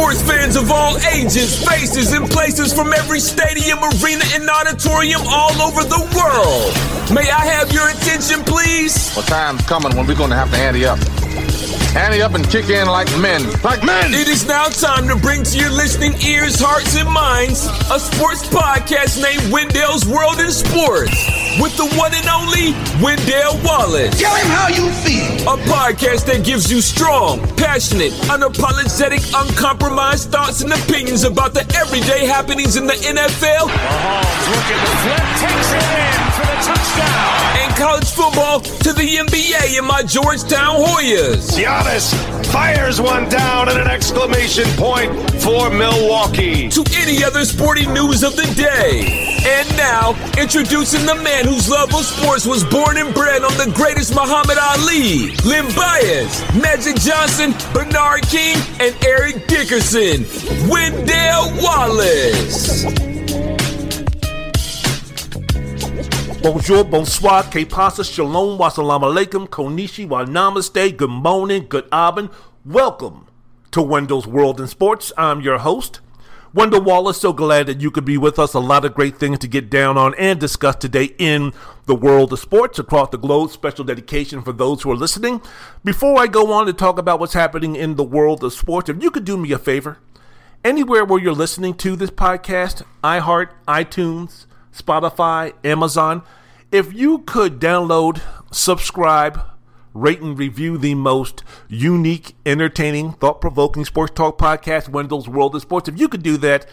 Sports fans of all ages, faces, and places from every stadium, arena, and auditorium all over the world. May I have your attention, please? Well, time's coming when we're going to have to ante up. Ante up and kick in like men. Like men! It is now time to bring to your listening ears, hearts, and minds a sports podcast named Wendell's World in Sports with the one and only Wendell Wallace. Tell him how you feel. A podcast that gives you strong, passionate, unapologetic, uncompromised thoughts and opinions about the everyday happenings in the NFL. Mahomes looking to flip, takes it in for the touchdown. And college football to the NBA in my Georgetown Hoyas. Giannis fires one down and an exclamation point for Milwaukee. To any other sporting news of the day. And now, introducing the man whose love of sports was born and bred on the greatest Muhammad Ali, Len Bias, Magic Johnson, Bernard King, and Eric Dickerson. Wendell Wallace. Bonjour, bonsoir, que pasa, shalom, wassalamu alaikum, konishi, wa namaste, good morning, good abend. Welcome to Wendell's World in Sports. I'm your host, Wendell Wallace. So glad that you could be with us. A lot of great things to get down on and discuss today in the world of sports across the globe. Special dedication for those who are listening. Before I go on to talk about what's happening in the world of sports, if you could do me a favor, anywhere where you're listening to this podcast, iHeart, iTunes, Spotify, Amazon, if you could download, subscribe, rate, and review the most unique, entertaining, thought provoking sports talk podcast, Wendell's World of Sports, if you could do that,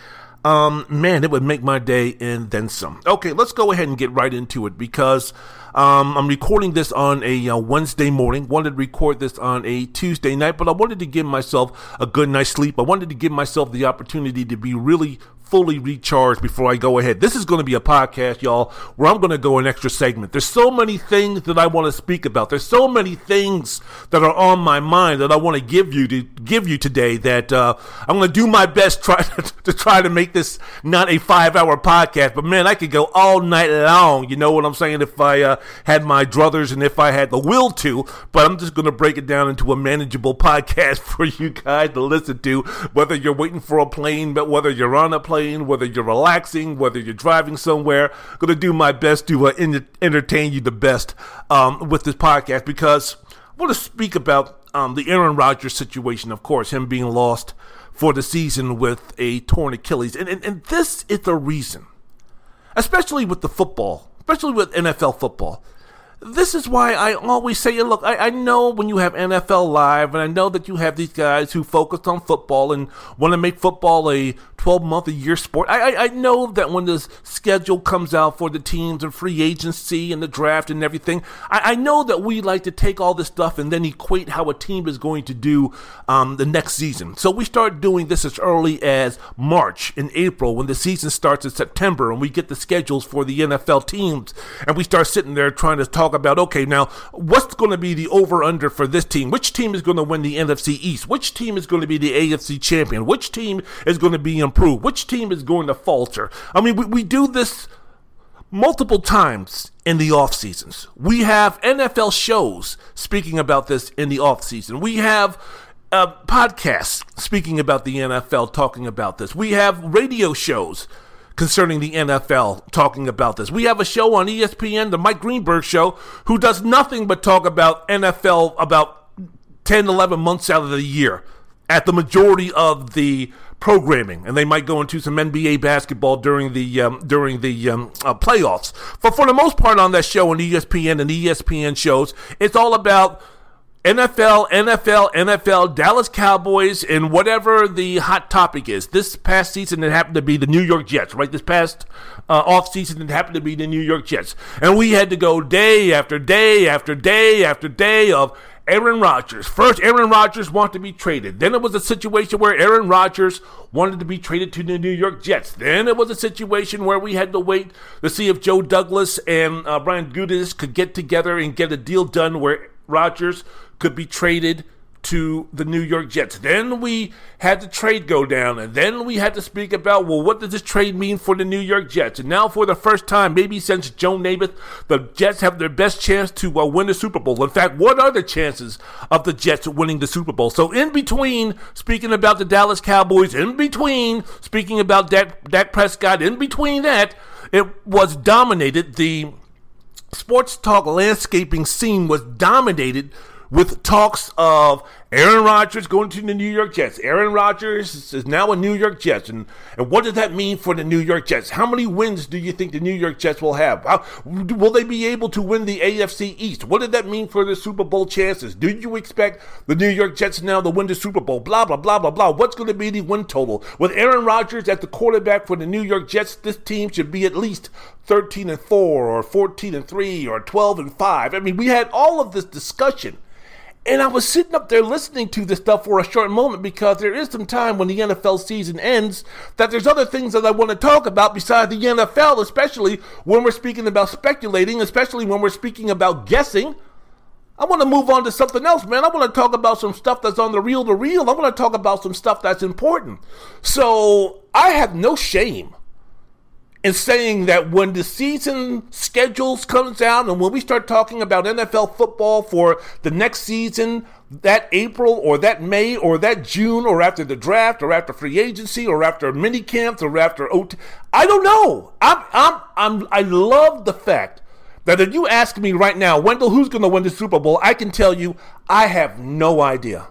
um, man, it would make my day and then some. Okay, let's go ahead and get right into it because um, I'm recording this on a uh, Wednesday morning. Wanted to record this on a Tuesday night, but I wanted to give myself a good night's sleep. I wanted to give myself the opportunity to be really fully recharged before I go ahead. This is going to be a podcast, y'all, where I'm going to go an extra segment. There's so many things that I want to speak about. There's so many things that are on my mind that I want to give you to give you today. That uh, I'm going to do my best try to, to try to make this not a five hour podcast. But man, I could go all night long. You know what I'm saying? If I uh, had my druthers and if I had the will to. But I'm just going to break it down into a manageable podcast for you guys to listen to. Whether you're waiting for a plane, but whether you're on a plane whether you're relaxing, whether you're driving somewhere. Going to do my best to uh, in- entertain you the best um, with this podcast because I want to speak about um, the Aaron Rodgers situation, of course, him being lost for the season with a torn Achilles. And, and, and this is the reason, especially with the football, especially with NFL football this is why I always say, look, I, I, know when you have NFL Live, and I know that you have these guys who focus on football and want to make football a 12 month a year sport. I, I, I know that when this schedule comes out for the teams and free agency and the draft and everything, I, I know that we like to take all this stuff and then equate how a team is going to do um, the next season. So we start doing this as early as March and April when the season starts in September and we get the schedules for the NFL teams and we start sitting there trying to talk talk about okay, now what's going to be the over under for this team? Which team is going to win the NFC East? Which team is going to be the AFC champion? Which team is going to be improved? Which team is going to falter? I mean, we, we do this multiple times in the off seasons. We have NFL shows speaking about this in the off season. We have uh, podcasts speaking about the NFL, talking about this. We have radio shows concerning the NFL talking about this. We have a show on ESPN, the Mike Greenberg show, who does nothing but talk about NFL about 10, 11 months out of the year at the majority of the programming, and they might go into some NBA basketball during the um, during the um, uh, playoffs. But for the most part, on that show on ESPN and ESPN shows, it's all about NFL, NFL, NFL, Dallas Cowboys, and whatever the hot topic is. This past season, it happened to be the New York Jets, right? This past uh, off season, it happened to be the New York Jets. And we had to go day after day after day after day of Aaron Rodgers. First, Aaron Rodgers wanted to be traded. Then it was a situation where Aaron Rodgers wanted to be traded to the New York Jets. Then it was a situation where we had to wait to see if Joe Douglas and uh, Brian Gutekunst could get together and get a deal done where Rodgers could be traded to the New York Jets. Then we had the trade go down, and then we had to speak about, well, what does this trade mean for the New York Jets? And now, for the first time, maybe since Joe Namath, the Jets have their best chance to uh, win the Super Bowl. In fact, what are the chances of the Jets winning the Super Bowl? So, in between speaking about the Dallas Cowboys, in between speaking about Dak, Dak Prescott, in between that, it was dominated. The sports talk landscaping scene was dominated with talks of Aaron Rodgers going to the New York Jets. Aaron Rodgers is now a New York Jets. And, and what does that mean for the New York Jets? How many wins do you think the New York Jets will have? How, will they be able to win the AFC East? What did that mean for the Super Bowl chances? Do you expect the New York Jets now to win the Super Bowl? Blah, blah, blah, blah, blah. What's going to be the win total? With Aaron Rodgers at the quarterback for the New York Jets, this team should be at least 13 and 4 or 14 and 3 or 12 and 5. I mean, we had all of this discussion and I was sitting up there listening to this stuff for a short moment because there is some time when the NFL season ends that there's other things that I want to talk about besides the NFL, especially when we're speaking about speculating, especially when we're speaking about guessing. I want to move on to something else, man. I want to talk about some stuff that's on the real to real. I want to talk about some stuff that's important. So I have no shame and saying that when the season schedules comes out and when we start talking about NFL football for the next season, that April or that May or that June or after the draft or after free agency or after mini camps or after OT, I don't know. I'm, I'm, I'm, I love the fact that if you ask me right now, Wendell, who's going to win the Super Bowl, I can tell you I have no idea.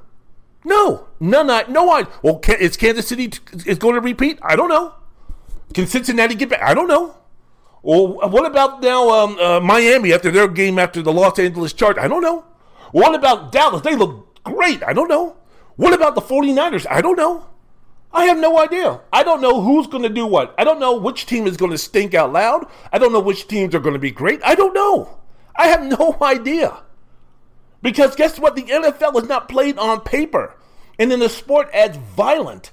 No, none, no idea. Well, is Kansas City is going to repeat? I don't know. Can Cincinnati get back? I don't know. Well, what about now um, uh, Miami after their game after the Los Angeles Chargers? I don't know. What about Dallas? They look great. I don't know. What about the 49ers? I don't know. I have no idea. I don't know who's going to do what. I don't know which team is going to stink out loud. I don't know which teams are going to be great. I don't know. I have no idea. Because guess what? The NFL is not played on paper. And then the sport as violent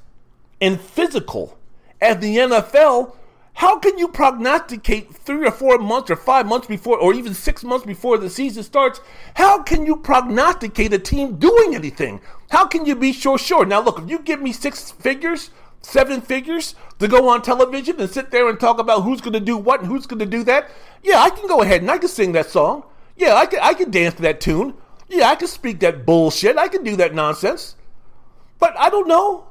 and physical as the NFL, how can you prognosticate three or four months or five months before, or even six months before the season starts? How can you prognosticate a team doing anything? How can you be sure sure? Now, look, if you give me six figures, seven figures to go on television and sit there and talk about who's going to do what and who's going to do that, yeah, I can go ahead and I can sing that song. Yeah, I can, I can dance to that tune. Yeah, I can speak that bullshit. I can do that nonsense. But I don't know.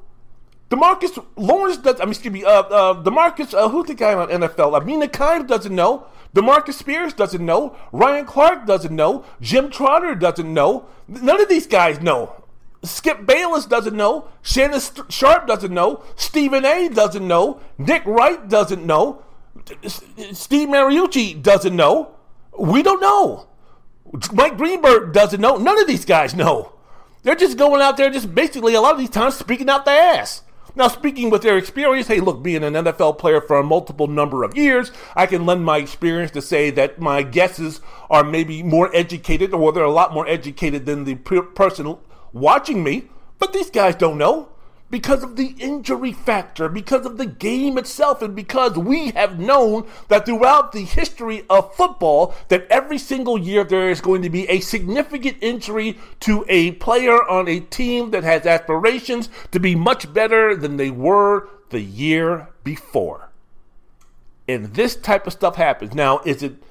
Demarcus Lawrence does. I mean, excuse me. Uh, uh, Demarcus. Uh, who's the guy on NFL? Amina Kimes doesn't know. Demarcus Spears doesn't know. Ryan Clark doesn't know. Jim Trotter doesn't know. None of these guys know. Skip Bayless doesn't know. Shannon Sharpe doesn't know. Stephen A. doesn't know. Nick Wright doesn't know. Steve Mariucci doesn't know. We don't know. Mike Greenberg doesn't know. None of these guys know. They're just going out there, just basically a lot of these times speaking out their ass. Now, speaking with their experience, hey, look, being an NFL player for a multiple number of years, I can lend my experience to say that my guesses are maybe more educated, or they're a lot more educated than the person watching me. But these guys don't know because of the injury factor, because of the game itself, and because we have known that throughout the history of football, that every single year there is going to be a significant injury to a player on a team that has aspirations to be much better than they were the year before. And this type of stuff happens. Now, is it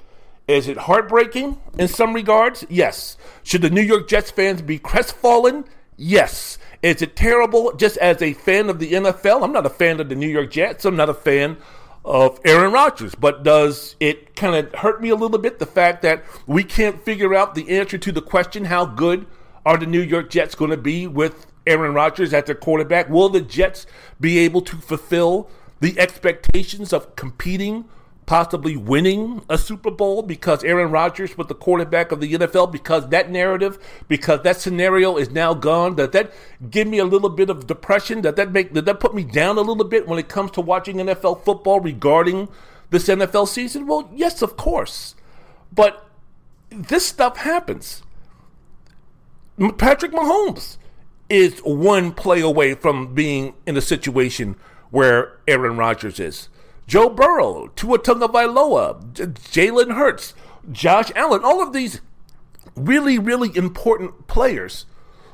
is it heartbreaking in some regards? Yes. Should the New York Jets fans be crestfallen? Yes. Is it terrible just as a fan of the NFL? I'm not a fan of the New York Jets. I'm not a fan of Aaron Rodgers. But does it kind of hurt me a little bit the fact that we can't figure out the answer to the question how good are the New York Jets going to be with Aaron Rodgers at their quarterback? Will the Jets be able to fulfill the expectations of competing possibly winning a Super Bowl because Aaron Rodgers was the quarterback of the NFL, because that narrative, because that scenario is now gone, does that give me a little bit of depression? Does that make did that put me down a little bit when it comes to watching NFL football regarding this NFL season? Well, yes, of course. But this stuff happens. Patrick Mahomes is one play away from being in a situation where Aaron Rodgers is. Joe Burrow, Tua Tagovailoa, Jalen Hurts, Josh Allen, all of these really, really important players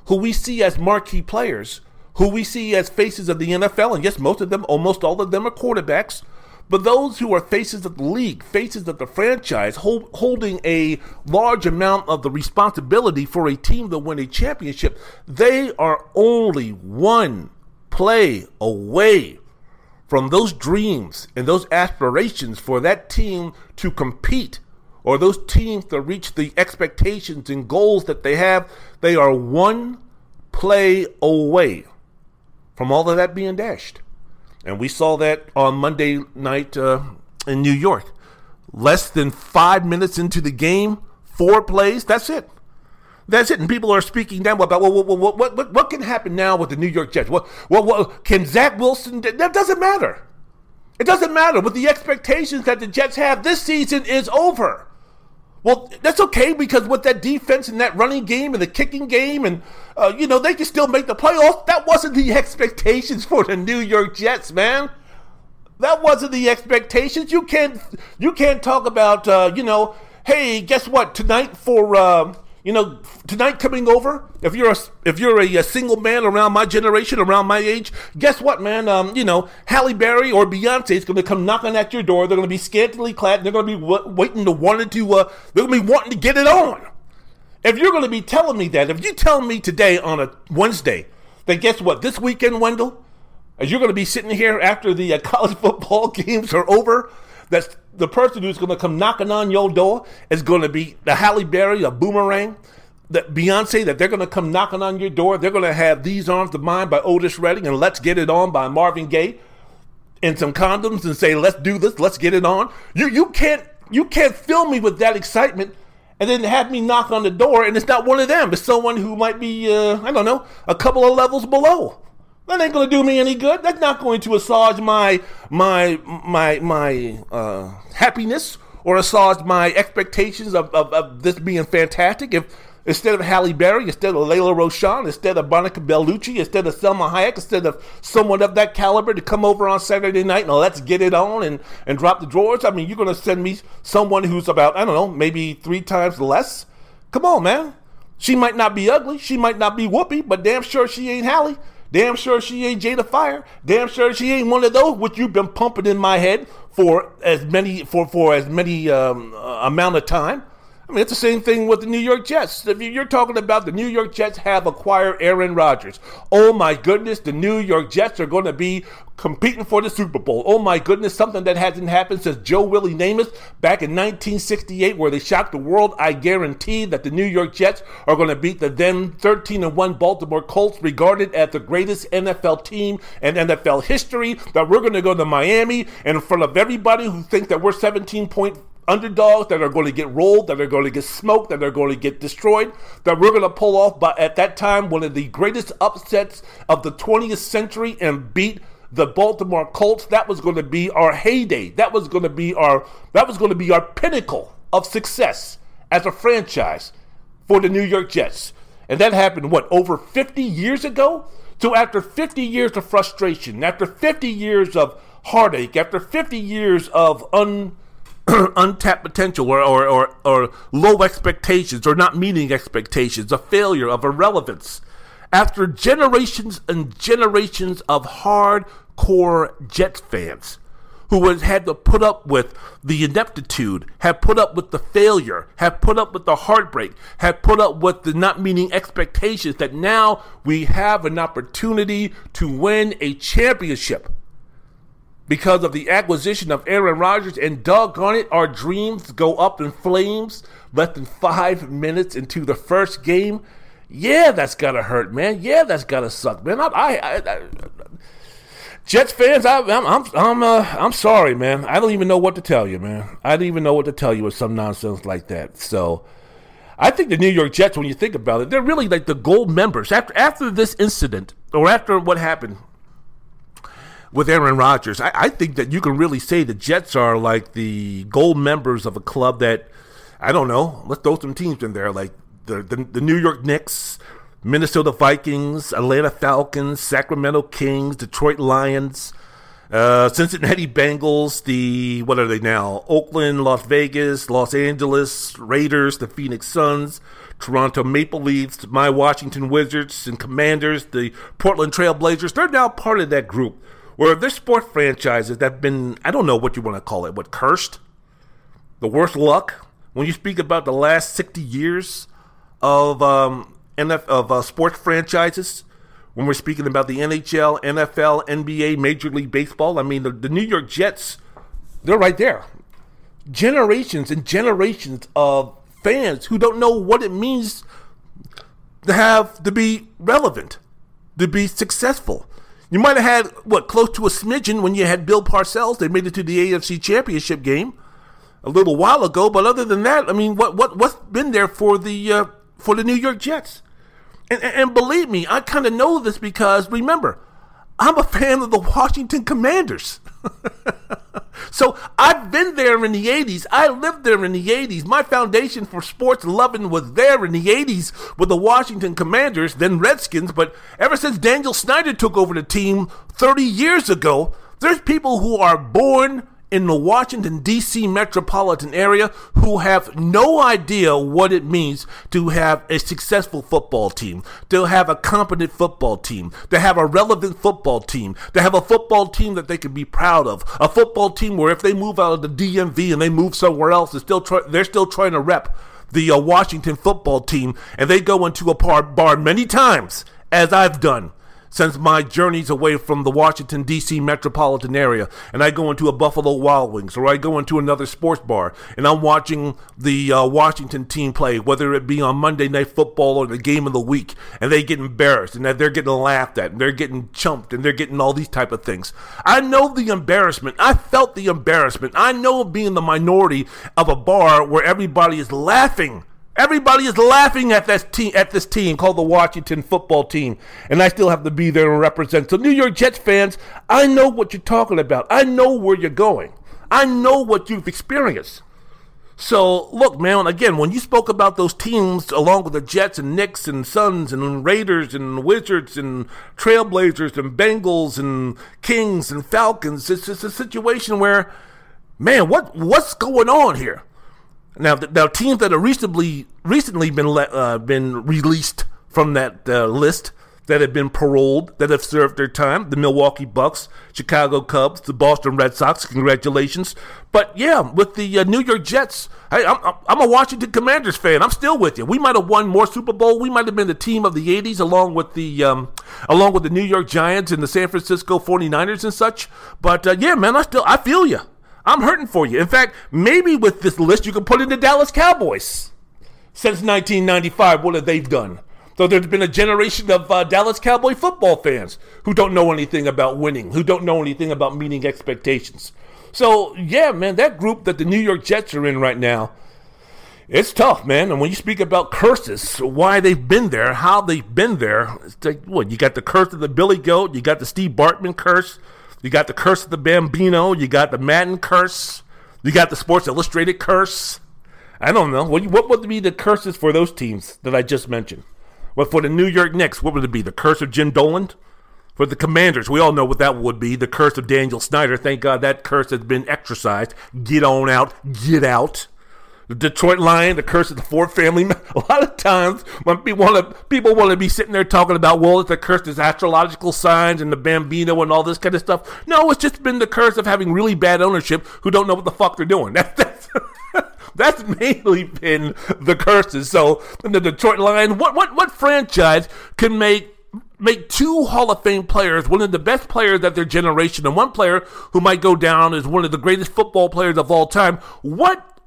who we see as marquee players, who we see as faces of the NFL, and yes, most of them, almost all of them are quarterbacks, but those who are faces of the league, faces of the franchise, hold, holding a large amount of the responsibility for a team to win a championship, they are only one play away from those dreams and those aspirations for that team to compete or those teams to reach the expectations and goals that they have, they are one play away from all of that being dashed. And we saw that on Monday night uh, in New York. Less than five minutes into the game, four plays, that's it. That's it. And people are speaking now about well, what, what, what, what can happen now with the New York Jets? What, what, what, can Zach Wilson? That doesn't matter. It doesn't matter. With the expectations that the Jets have, this season is over. Well, that's okay because with that defense and that running game and the kicking game, and uh, you know they can still make the playoffs. That wasn't the expectations for the New York Jets, man. That wasn't the expectations. You can't you can't talk about uh, you know. Hey, guess what? Tonight for uh, you know, tonight coming over, if you're a if you're a, a, single man around my generation, around my age, guess what, man? Um, you know, Halle Berry or Beyonce is going to come knocking at your door. They're going to be scantily clad. they're going to be w- waiting to wanting to. Uh, they're going to be wanting to get it on. If you're going to be telling me that, if you tell me today on a Wednesday that guess what, this weekend, Wendell, as you're going to be sitting here after the uh, college football games are over, that's the person who's going to come knocking on your door is going to be the Halle Berry, a boomerang, that Beyonce, that they're going to come knocking on your door. They're going to have These Arms of Mine by Otis Redding and Let's Get It On by Marvin Gaye and some condoms and say, let's do this, let's get it on. You, you, can't, you can't fill me with that excitement and then have me knock on the door and it's not one of them. It's someone who might be, uh, I don't know, a couple of levels below. That ain't gonna do me any good. That's not going to assuage my my my my uh, happiness or assuage my expectations of, of, of, this being fantastic. If instead of Halle Berry, instead of Lela Rochon, instead of Monica Bellucci, instead of Salma Hayek, instead of someone of that caliber to come over on Saturday night and let's get it on and, and drop the drawers, I mean, you're gonna send me someone who's about I don't know maybe three times less. Come on, man. She might not be ugly, she might not be Whoopi, but damn sure she ain't Halle. Damn sure she ain't Jada Fire. Damn sure she ain't one of those which you've been pumping in my head for as many for for as many um, uh, amount of time. I mean, it's the same thing with the New York Jets. If you're talking about the New York Jets have acquired Aaron Rodgers. Oh my goodness, the New York Jets are going to be competing for the Super Bowl. Oh my goodness, something that hasn't happened since Joe Willie Namath back in 1968, where they shocked the world. I guarantee that the New York Jets are going to beat the then 13 and 1 Baltimore Colts, regarded as the greatest NFL team in NFL history. That we're going to go to Miami and in front of everybody who thinks that we're 17 point underdogs that are going to get rolled, that are going to get smoked, that are going to get destroyed, that we're going to pull off, by at that time, one of the greatest upsets of the 20th century and beat the Baltimore Colts. That was going to be our heyday. That was going to be our that was going to be our pinnacle of success as a franchise for the New York Jets. And that happened what over 50 years ago? So after 50 years of frustration, after 50 years of heartache, after 50 years of un untapped potential or, or, or, or low expectations or not meeting expectations, a failure of irrelevance. After generations and generations of hardcore Jets fans who has had to put up with the ineptitude, have put up with the failure, have put up with the heartbreak, have put up with the not meeting expectations, that now we have an opportunity to win a championship because of the acquisition of Aaron Rodgers, and doggone it, our dreams go up in flames less than five minutes into the first game. Yeah, that's gotta hurt, man. Yeah, that's gotta suck, man. I, I, I, Jets fans, I, am I'm, I'm, uh, I'm sorry, man. I don't even know what to tell you, man. I don't even know what to tell you with some nonsense like that. So, I think the New York Jets, when you think about it, they're really like the gold members. After after this incident, or after what happened with Aaron Rodgers. I, I, think that you can really say the Jets are like the gold members of a club that I don't know. Let's throw some teams in there, like the the, the New York Knicks, Minnesota Vikings, Atlanta Falcons, Sacramento Kings, Detroit Lions. Uh, Cincinnati Bengals, the what are they now? Oakland, Las Vegas, Los Angeles Raiders, the Phoenix Suns, Toronto Maple Leafs, my Washington Wizards and Commanders, the Portland Trail Blazers, they're now part of that group where there's sport franchises that have been, I don't know what you want to call it, what, cursed? The worst luck? When you speak about the last 60 years of, um, NF, of uh, sports franchises, when we're speaking about the NHL, NFL, NBA, Major League Baseball, I mean, the, the New York Jets, they're right there. Generations and generations of fans who don't know what it means to have to be relevant, to be successful. You might have had what close to a smidgen when you had Bill Parcells. They made it to the AFC Championship game a little while ago, but other than that, I mean, what what what's been there for the uh, for the New York Jets? And, and, and believe me, I kind of know this because remember, I'm a fan of the Washington Commanders. so I've been there in the 80s. I lived there in the 80s. My foundation for sports loving was there in the 80s with the Washington Commanders, then Redskins. But ever since Daniel Snyder took over the team 30 years ago, there's people who are born in the Washington, D.C. metropolitan area who have no idea what it means to have a successful football team, to have a competent football team, to have a relevant football team, to have a football team that they can be proud of, a football team where if they move out of the DMV and they move somewhere else, they're still, try- they're still trying to rep the uh, Washington football team and they go into a bar, bar many times, as I've done since my journeys away from the Washington, D.C. metropolitan area, and I go into a Buffalo Wild Wings or I go into another sports bar and I'm watching the uh, Washington team play, whether it be on Monday Night Football or the game of the week, and they get embarrassed and they're getting laughed at and they're getting chumped and they're getting all these type of things. I know the embarrassment. I felt the embarrassment. I know being the minority of a bar where everybody is laughing Everybody is laughing at this team at this team called the Washington football team, and I still have to be there and represent. So New York Jets fans, I know what you're talking about. I know where you're going. I know what you've experienced. So look, man, again, when you spoke about those teams along with the Jets and Knicks and Suns and Raiders and Wizards and Trailblazers and Bengals and Kings and Falcons, it's just a situation where, man, what what's going on here? Now, now teams that have recently recently been let, uh, been released from that uh, list that have been paroled that have served their time: the Milwaukee Bucks, Chicago Cubs, the Boston Red Sox. Congratulations! But yeah, with the uh, New York Jets, hey, I'm, I'm a Washington Commanders fan. I'm still with you. We might have won more Super Bowl. We might have been the team of the '80s, along with the um, along with the New York Giants and the San Francisco 49ers and such. But uh, yeah, man, I still I feel you. I'm hurting for you. In fact, maybe with this list, you can put in the Dallas Cowboys. Since 1995, what have they done? So there's been a generation of uh, Dallas Cowboy football fans who don't know anything about winning, who don't know anything about meeting expectations. So, yeah, man, that group that the New York Jets are in right now, it's tough, man. And when you speak about curses, why they've been there, how they've been there, it's like, what, you got the curse of the Billy Goat, you got the Steve Bartman curse, you got the curse of the Bambino. You got the Madden curse. You got the Sports Illustrated curse. I don't know. What, what would be the curses for those teams that I just mentioned? What for the New York Knicks, what would it be? The curse of Jim Dolan? For the Commanders, we all know what that would be. The curse of Daniel Snyder. Thank God that curse has been exercised. Get on out. Get out the Detroit Lion, the curse of the Ford family. A lot of times when people want to people want to be sitting there talking about, well, it's the curse of astrological signs and the Bambino and all this kind of stuff. No, it's just been the curse of having really bad ownership who don't know what the fuck they're doing. That's that's, that's mainly been the curses. So the Detroit Lion, what what what franchise can make make two Hall of Fame players, one of the best players of their generation, and one player who might go down as one of the greatest football players of all time. What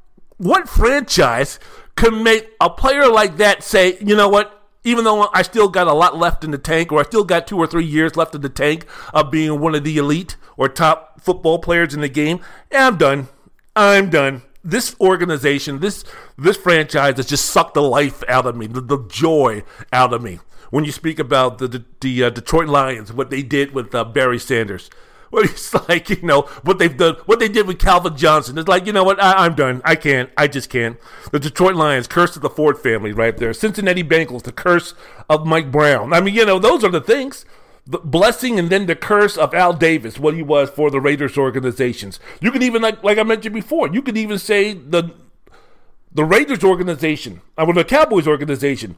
what franchise can make a player like that say, you know what? Even though I still got a lot left in the tank, or I still got two or three years left in the tank of being one of the elite or top football players in the game, yeah, I'm done. I'm done. This organization, this this franchise has just sucked the life out of me, the, the joy out of me. When you speak about the the, the uh, Detroit Lions, what they did with uh, Barry Sanders, where it's like, you know, what they've done, what they did with Calvin Johnson. It's like, you know what, I, am done. I can't. I just can't. The Detroit Lions, curse of the Ford family, right there. Cincinnati Bengals, the curse of Mike Brown. I mean, you know, those are the things. The blessing and then the curse of Al Davis, what he was for the Raiders organizations. You can even, like, like I mentioned before, you could even say the The Raiders organization, uh, I mean, the Cowboys organization,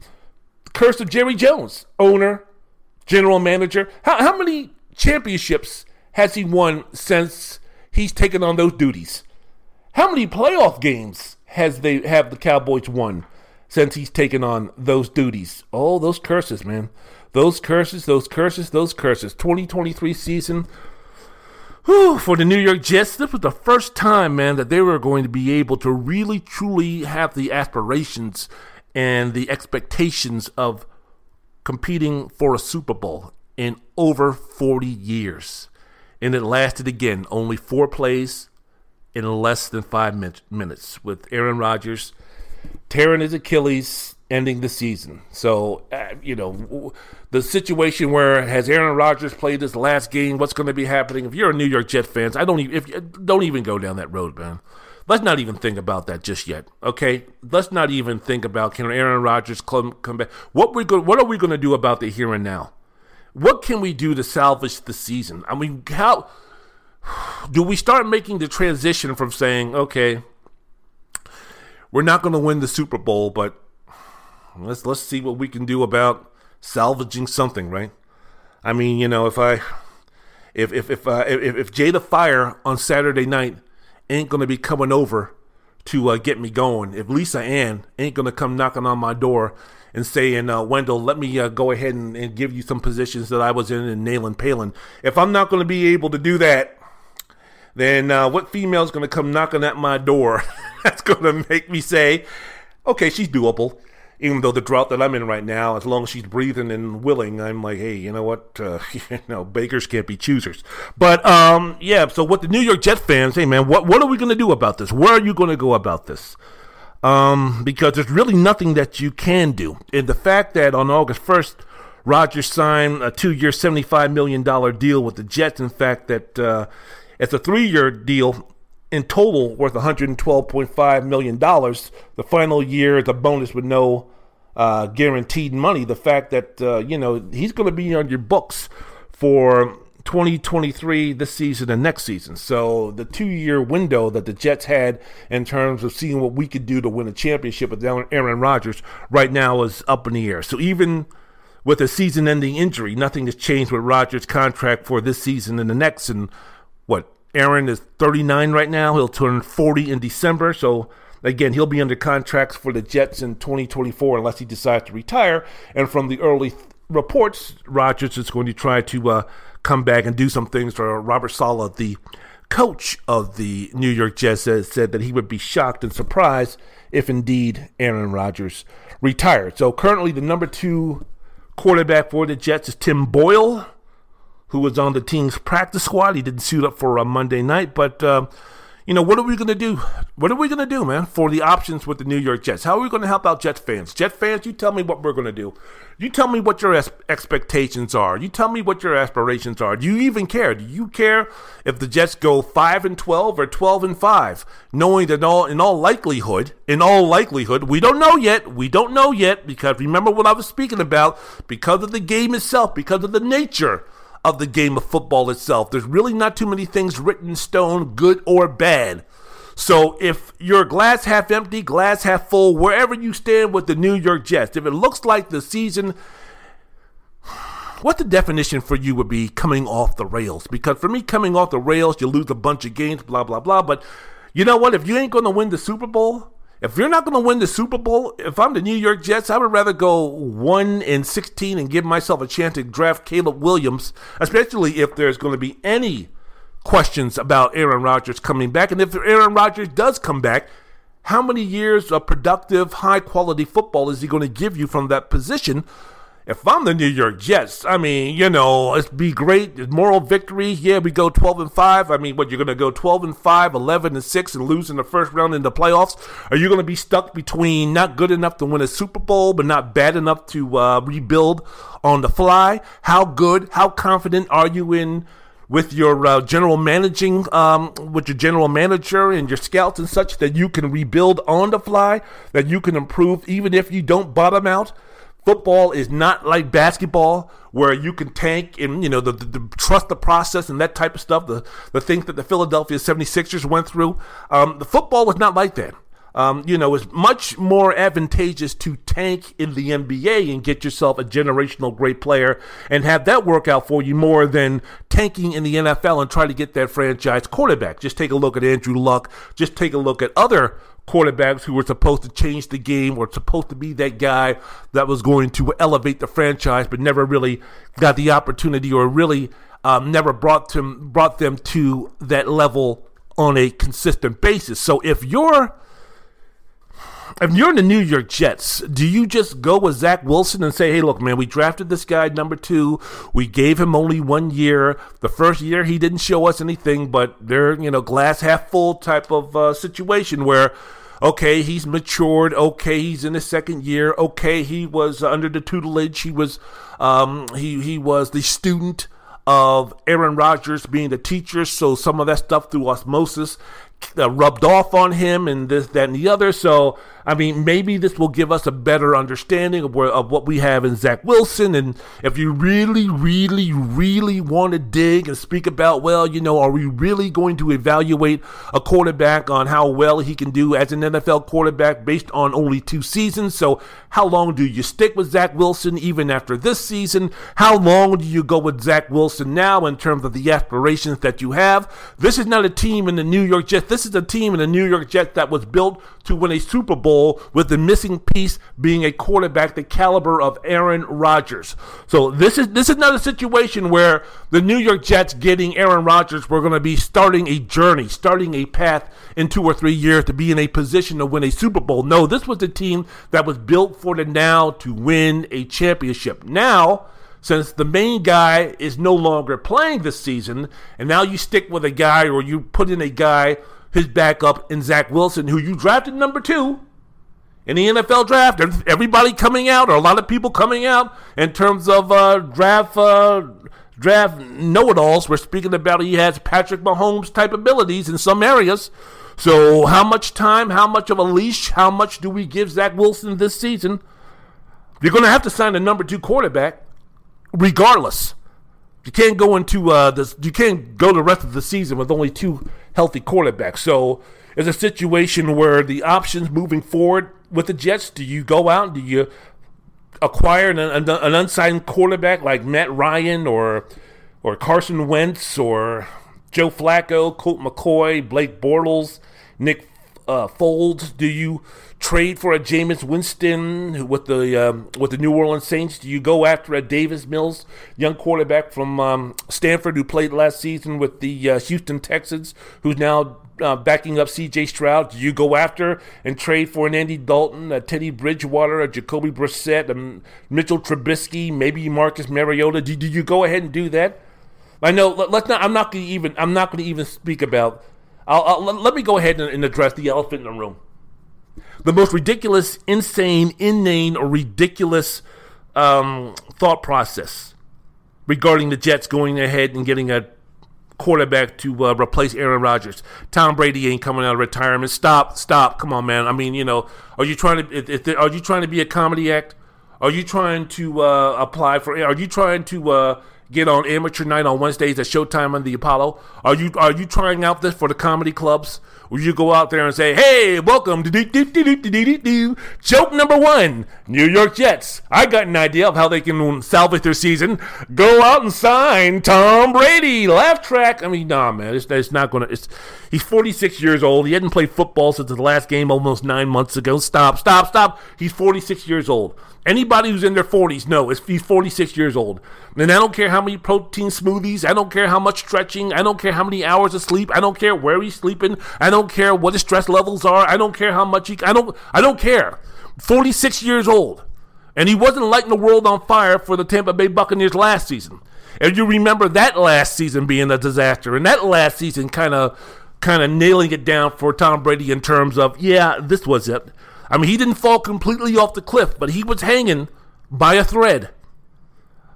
curse of Jerry Jones, owner, general manager. How, how many championships has he won since he's taken on those duties? How many playoff games has they have the Cowboys won since he's taken on those duties? Oh, those curses, man. Those curses, those curses, those curses. 2023 season whew, for the New York Jets, this was the first time, man, that they were going to be able to really, truly have the aspirations and the expectations of competing for a Super Bowl in over 40 years. And it lasted again only four plays, in less than five min- minutes with Aaron Rodgers tearing his Achilles, ending the season. So, uh, you know, the situation where has Aaron Rodgers played his last game? What's going to be happening? If you're a New York Jet fans, I don't even if don't even go down that road, man. Let's not even think about that just yet. Okay, let's not even think about can Aaron Rodgers come, come back. What we go, What are we going to do about the here and now? What can we do to salvage the season? I mean, how do we start making the transition from saying, okay, we're not going to win the Super Bowl, but let's let's see what we can do about salvaging something, right? I mean, you know, if I if if if uh, if, if Jada Fire on Saturday night ain't going to be coming over to uh, get me going, if Lisa Ann ain't going to come knocking on my door and saying, uh, Wendell, let me uh, go ahead and, and, give you some positions that I was in in Nailin Paylin. If I'm not going to be able to do that, then uh, what female is going to come knocking at my door that's going to make me say, okay, she's doable. Even though the drought that I'm in right now, as long as she's breathing and willing, I'm like, hey, you know what? Uh, you know, bakers can't be choosers. But um, yeah. So what the New York Jet fans, hey man, what what are we going to do about this? Where are you going to go about this? Um, because there's really nothing that you can do. And the fact that on August 1st, Rodgers signed a two-year, $75 million deal with the Jets. In fact, that uh, it's a three year deal in total worth $112.5 million. The final year is a bonus with no uh, guaranteed money. The fact that, uh, you know, he's going to be on your books for 2023 this season and next season. So the two year window that the Jets had in terms of seeing what we could do to win a championship with Aaron Rodgers right now is up in the air. So even with a season ending injury, nothing has changed with Rodgers' contract for this season and the next. And what Aaron is 39 right now. He'll turn 40 in December. So again, he'll be under contracts for the Jets in 2024 unless he decides to retire. And from the early th- reports, Rodgers is going to try to uh, come back and do some things for Robert Saleh, the coach of the New York Jets, said, that he would be shocked and surprised if indeed Aaron Rodgers retired. So currently, the number two quarterback for the Jets is Tim Boyle who was on the team's practice squad. He didn't suit up for a Monday night, but uh, you know what are we going to do? What are we going to do, man, for the options with the New York Jets? How are we going to help out Jets fans? Jet fans, you tell me what we're going to do. You tell me what your expectations are. You tell me what your aspirations are. Do you even care? Do you care if the Jets go five and twelve or twelve and five, knowing that all in all likelihood, in all likelihood, we don't know yet. We don't know yet because remember what I was speaking about. Because of the game itself, because of the nature of the game of football itself. There's really not too many things written in stone, good or bad. So if you're glass half empty, glass half full, wherever you stand with the New York Jets, if it looks like the season, what the definition for you would be coming off the rails? Because for me, coming off the rails, you lose a bunch of games, blah, blah, blah. But you know what? If you ain't going to win the Super Bowl, if you're not going to win the Super Bowl, if I'm the New York Jets, I would rather go 1 and 16 and give myself a chance to draft Caleb Williams, especially if there's going to be any questions about Aaron Rodgers coming back. And if Aaron Rodgers does come back, how many years of productive, high quality football is he going to give you from that position? If I'm the New York Jets, I mean, you know, it'd be great. Moral victory. Yeah, we go 12 and 5. I mean, what, you're going to go 12 and 5, 11 and 6, and lose in the first round in the playoffs? Are you going to be stuck between not good enough to win a Super Bowl, but not bad enough to uh, rebuild on the fly? How good, how confident are you in? With your uh, general managing, um, with your general manager and your scouts and such, that you can rebuild on the fly, that you can improve even if you don't bottom out. Football is not like basketball where you can tank and, you know, the, the, the, trust the process and that type of stuff, the, the things that the Philadelphia 76ers went through. Um, the football was not like that. um, you know, it's much more advantageous to tank in the NBA and get yourself a generational great player and have that work out for you more than tanking in the NFL and try to get that franchise quarterback. Just take a look at Andrew Luck. Just take a look at other quarterbacks who were supposed to change the game or supposed to be that guy that was going to elevate the franchise, but never really got the opportunity or really um, never brought them brought them to that level on a consistent basis. So if you're if you're in the New York Jets, do you just go with Zach Wilson and say, hey, look, man, we drafted this guy number two. We gave him only one year. The first year, he didn't show us anything, but they're, you know, glass half full type of uh, situation where, okay, he's matured. Okay, he's in his second year. Okay, he was under the tutelage. He was, um, he, he was the student of Aaron Rodgers being the teacher. So some of that stuff through osmosis uh, rubbed off on him and this, that, and the other. So, I mean, maybe this will give us a better understanding of, where, of what we have in Zach Wilson. And if you really, really, really want to dig and speak about, well, you know, are we really going to evaluate a quarterback on how well he can do as an NFL quarterback based on only two seasons? So, how long do you stick with Zach Wilson even after this season? How long do you go with Zach Wilson now in terms of the aspirations that you have? This is not a team in the New York Jets. This is a team in the New York Jets that was built to win a Super Bowl with the missing piece being a quarterback the caliber of Aaron Rodgers. So this is this is not a situation where the New York Jets getting Aaron Rodgers were going to be starting a journey, starting a path in two or three years to be in a position to win a Super Bowl. No, this was a team that was built for the now to win a championship. Now, since the main guy is no longer playing this season, and now you stick with a guy or you put in a guy his backup in Zach Wilson, who you drafted number two in the NFL draft. Everybody coming out, or a lot of people coming out in terms of uh, draft uh, draft know-it-alls. We're speaking about he has Patrick Mahomes type abilities in some areas. So how much time, how much of a leash, how much do we give Zach Wilson this season? You're going to have to sign a number two quarterback, regardless. You can't go into uh, this. You can't go the rest of the season with only two healthy quarterback. So it's a situation where the options moving forward with the Jets. Do you go out? Do you acquire an, an, an unsigned quarterback like Matt Ryan or or Carson Wentz or Joe Flacco, Colt McCoy, Blake Bortles, Nick uh, Foles? Do you trade for a Jameis Winston with the um, with the New Orleans Saints? Do you go after a Davis Mills, young quarterback from um, Stanford who played last season with the uh, Houston Texans, who's now uh, backing up C.J. Stroud? Do you go after and trade for an Andy Dalton, a Teddy Bridgewater, a Jacoby Brissett, a Mitchell Trubisky, maybe Marcus Mariota? Do, do you go ahead and do that? I know. Let, us not. I'm not going to even. I'm not going to even speak about. I'll, I'll, let me go ahead and, and address the elephant in the room the most ridiculous, insane, inane, or ridiculous um, thought process regarding the Jets going ahead and getting a quarterback to uh, replace Aaron Rodgers. Tom Brady ain't coming out of retirement. Stop, stop. Come on, man. I mean, you know, are you trying to? If are you trying to be a comedy act? Are you trying to uh, apply for? Are you trying to uh, get on amateur night on Wednesdays at Showtime on the Apollo? Are you are you trying out this for the comedy clubs? Will you go out there and say, "Hey, welcome to joke number one, New York Jets"? I got an idea of how they can salvage their season. Go out and sign Tom Brady. Laugh track. I mean, nah, man, it's, it's not gonna. It's he's 46 years old. He hadn't played football since the last game almost nine months ago. Stop, stop, stop. He's 46 years old. Anybody who's in their 40s knows he's 46 years old. And I don't care how many protein smoothies, I don't care how much stretching, I don't care how many hours of sleep, I don't care where he's sleeping, I don't care what his stress levels are, I don't care how much he I don't I don't care. 46 years old. And he wasn't lighting the world on fire for the Tampa Bay Buccaneers last season. And you remember that last season being a disaster, and that last season kind of kind of nailing it down for Tom Brady in terms of, yeah, this was it. I mean, he didn't fall completely off the cliff, but he was hanging by a thread.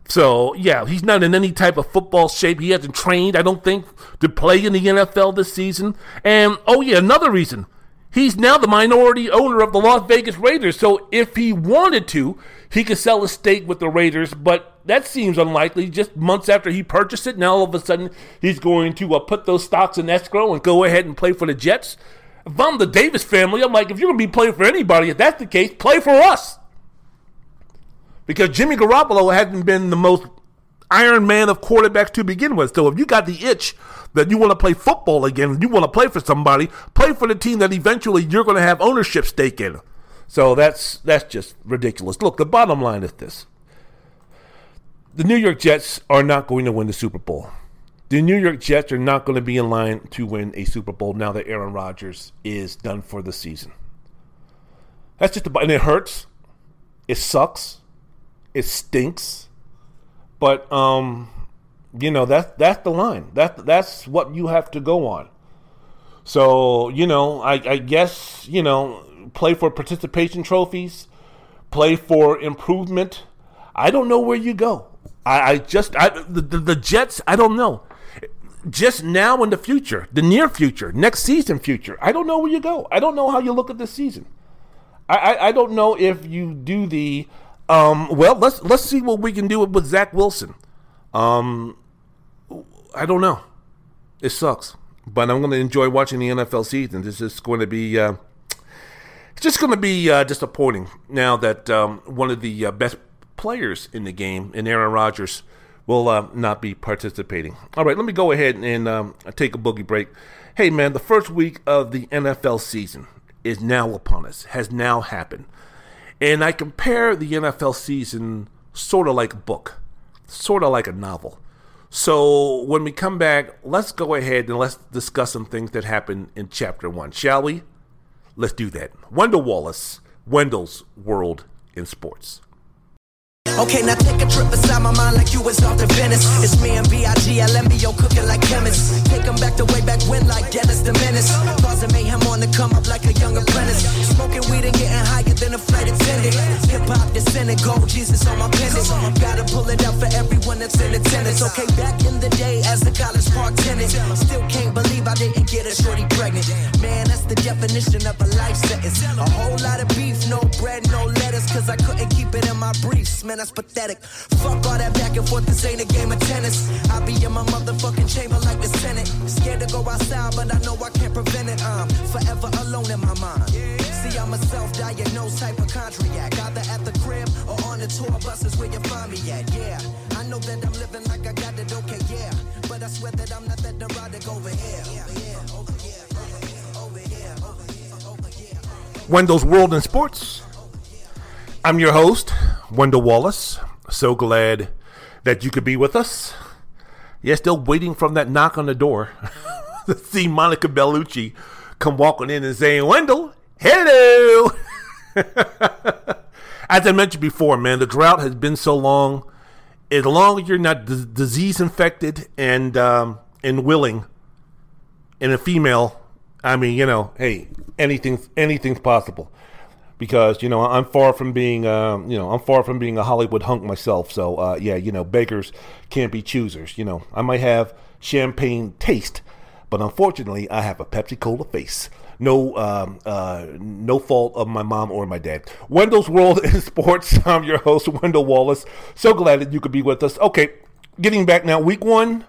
So, yeah, he's not in any type of football shape. He hasn't trained, I don't think, to play in the NFL this season. And, oh, yeah, another reason. He's now the minority owner of the Las Vegas Raiders. So, if he wanted to, he could sell a stake with the Raiders, but that seems unlikely. Just months after he purchased it, now all of a sudden he's going to uh, put those stocks in escrow and go ahead and play for the Jets. if I'm the Davis family, I'm like, if you're going to be playing for anybody, if that's the case, play for us. Because Jimmy Garoppolo hasn't been the most Iron Man of quarterbacks to begin with. So if you got the itch that you want to play football again, you want to play for somebody, play for the team that eventually you're going to have ownership stake in. So that's that's just ridiculous. Look, the bottom line is this. The New York Jets are not going to win the Super Bowl. The New York Jets are not going to be in line to win a Super Bowl now that Aaron Rodgers is done for the season. That's just about, and it hurts. It sucks. It stinks. But um, you know that's that's the line. That that's what you have to go on. So you know, I, I guess you know play for participation trophies, play for improvement. I don't know where you go. I, I just I, the, the, the Jets. I don't know. Just now in the future, the near future, next season future. I don't know where you go. I don't know how you look at this season. I, I, I don't know if you do the um, well. Let's let's see what we can do with Zach Wilson. Um, I don't know. It sucks, but I'm going to enjoy watching the NFL season. This is going to be. Uh, it's just going to be uh, disappointing now that um, one of the uh, best players in the game, in Aaron Rodgers, will uh, not be participating. All right, let me go ahead and um, take a boogie break. Hey, man, the first week of the NFL season is now upon us, has now happened. And I compare the NFL season sort of like a book, sort of like a novel. So when we come back, let's go ahead and let's discuss some things that happened in chapter one, shall we? Let's do that. Wendell Wallace, Wendell's World in Sports. Okay, now take a trip inside my mind like you was off to Venice. It's me and B.I.G. LMBO cooking like chemists. Take them back to way back when, like Dennis the Menace. Causing mayhem on the come up like a young apprentice. Smoking weed and getting higher than a flight attendant. Hip hop descendant, gold Jesus on my pendant. Gotta pull it out for everyone that's in attendance. Okay, back in the day as a college park tenant. Still can't believe I didn't get a shorty pregnant. Man, that's the definition of a life sentence. A whole lot of beef, no bread, no lettuce. Cause I couldn't keep it in my briefs. Man, that's pathetic. Fuck all that back and forth, this ain't a game of tennis. I be in my motherfucking chamber like the Senate. Scared to go outside, but I know I can't prevent it. I'm forever alone in my mind. See, I'm a self-diagnosed hypochondriac. Either at the crib or on the tour buses where you find me at. Yeah, I know that I'm living like I got it okay, yeah. But I swear that I'm not that neurotic over here. Wendell's World in Sports. I'm your host, Wendell Wallace. So glad that you could be with us. Yeah, still waiting from that knock on the door to see Monica Bellucci come walking in and saying, Wendell, hello. As I mentioned before, man, the drought has been so long. As long as you're not d- disease infected and um, and willing, in a female, I mean, you know, hey, anything's anything's possible because you know I'm far from being um, you know I'm far from being a Hollywood hunk myself. So uh, yeah, you know beggars can't be choosers. You know I might have champagne taste, but unfortunately I have a Pepsi Cola face. No, um, uh, no fault of my mom or my dad. Wendell's World in Sports. I'm your host, Wendell Wallace. So glad that you could be with us. Okay, getting back now. Week one.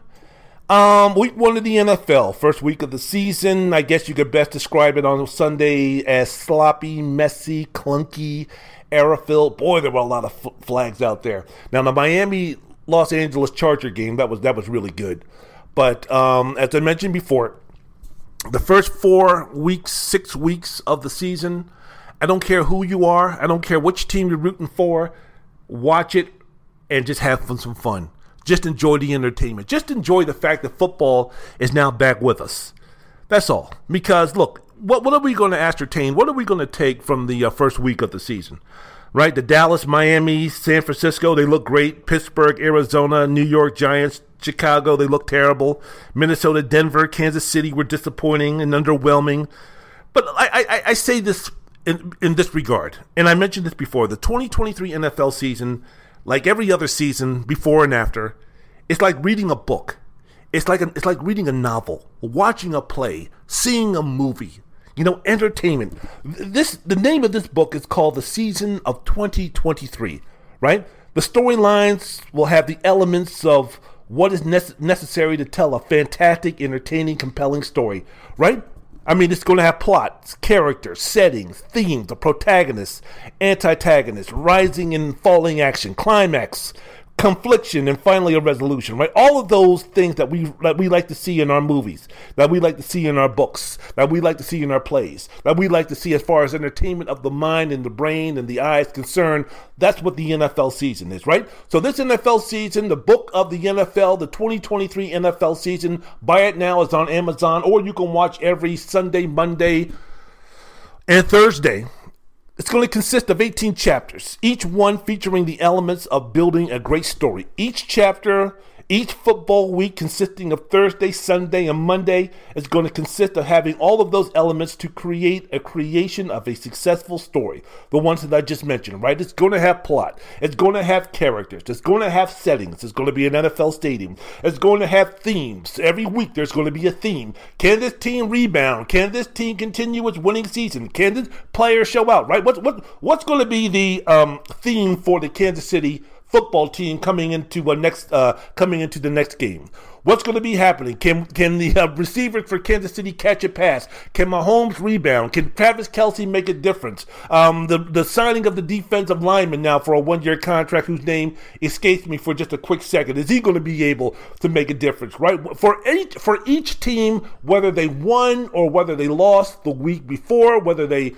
Um, week one of the NFL, first week of the season. I guess you could best describe it on Sunday as sloppy, messy, clunky, era filled. Boy, there were a lot of f- flags out there. Now the Miami Los Angeles Charger game that was that was really good, but um, as I mentioned before, the first four weeks, six weeks of the season, I don't care who you are, I don't care which team you're rooting for, watch it and just have some fun. Just enjoy the entertainment. Just enjoy the fact that football is now back with us. That's all. Because look, what what are we going to ascertain? What are we going to take from the uh, first week of the season? Right, the Dallas, Miami, San Francisco, they look great. Pittsburgh, Arizona, New York Giants, Chicago, they look terrible. Minnesota, Denver, Kansas City were disappointing and underwhelming. But I, I, I say this in, in this regard, and I mentioned this before the 2023 NFL season like every other season, before and after, it's like reading a book. It's like it's like reading a novel, watching a play, seeing a movie. You know, entertainment. This the name of this book is called The Season of 2023, right? The storylines will have the elements of what is nece- necessary to tell a fantastic, entertaining, compelling story, right? I mean, it's going to have plots, characters, settings, themes, the protagonists, antagonists, rising and falling action, climax, confliction and finally a resolution right? All of those things that we that we like to see in our movies that we like to see in our books that we like to see in our plays that we like to see as far as entertainment of the mind and the brain and the eyes concerned that's what the NFL season is right? So this NFL season the book of the NFL the 2023 NFL season buy it now it's on Amazon or you can watch every Sunday Monday and Thursday it's going to consist of 18 chapters, each one featuring the elements of building a great story. Each chapter each football week, consisting of Thursday, Sunday, and Monday, is going to consist of having all of those elements to create a creation of a successful story. The ones that I just mentioned, right? It's going to have plot. It's going to have characters. It's going to have settings. It's going to be an NFL stadium. It's going to have themes. Every week there's going to be a theme. Can this team rebound? Can this team continue its winning season? Can this player show out? Right? What's what what's going to be the um, theme for the Kansas City? Football team coming into a next uh, coming into the next game. What's going to be happening? Can can the uh, receivers for Kansas City catch a pass? Can Mahomes rebound? Can Travis Kelce make a difference? Um, the the signing of the defensive lineman now for a one year contract, whose name escapes me for just a quick second, is he going to be able to make a difference? Right for each for each team, whether they won or whether they lost the week before, whether they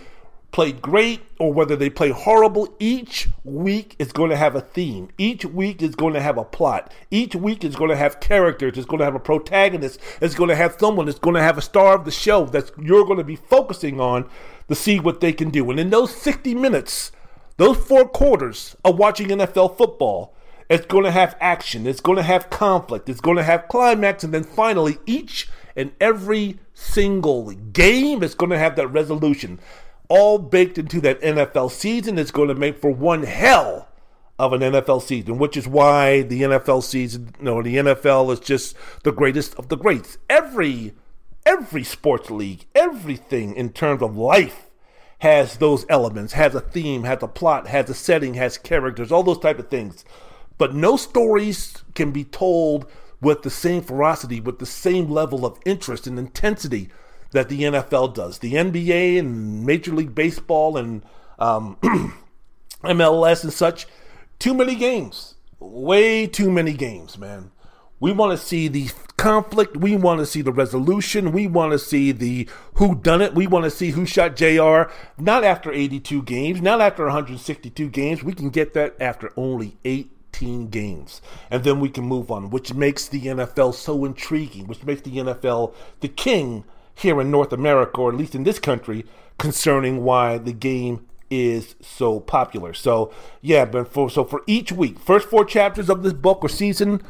played great or whether they play horrible, each week is going to have a theme. Each week is going to have a plot. Each week is going to have characters. It's going to have a protagonist. It's going to have someone. It's going to have a star of the show that you're going to be focusing on to see what they can do. And in those 60 minutes, those four quarters of watching NFL football, it's going to have action. It's going to have conflict. It's going to have climax. And then finally, each and every single game is going to have that resolution all baked into that NFL season. It's going to make for one hell of an NFL season, which is why the NFL season, you know, the NFL is just the greatest of the greats. Every every sports league, everything in terms of life has those elements, has a theme, has a plot, has a setting, has characters, all those type of things. But no stories can be told with the same ferocity, with the same level of interest and intensity that the NFL does. The NBA and Major League Baseball and um, MLS and such, too many games. Way too many games, man. We want to see the conflict. We want to see the resolution. We want to see the who done it. We want to see who shot JR. Not after 82 games, not after 162 games. We can get that after only 18 games. And then we can move on, which makes the NFL so intriguing, which makes the NFL the king here in North America, or at least in this country, concerning why the game is so popular. So yeah, but for so for each week, first four chapters of this book or season,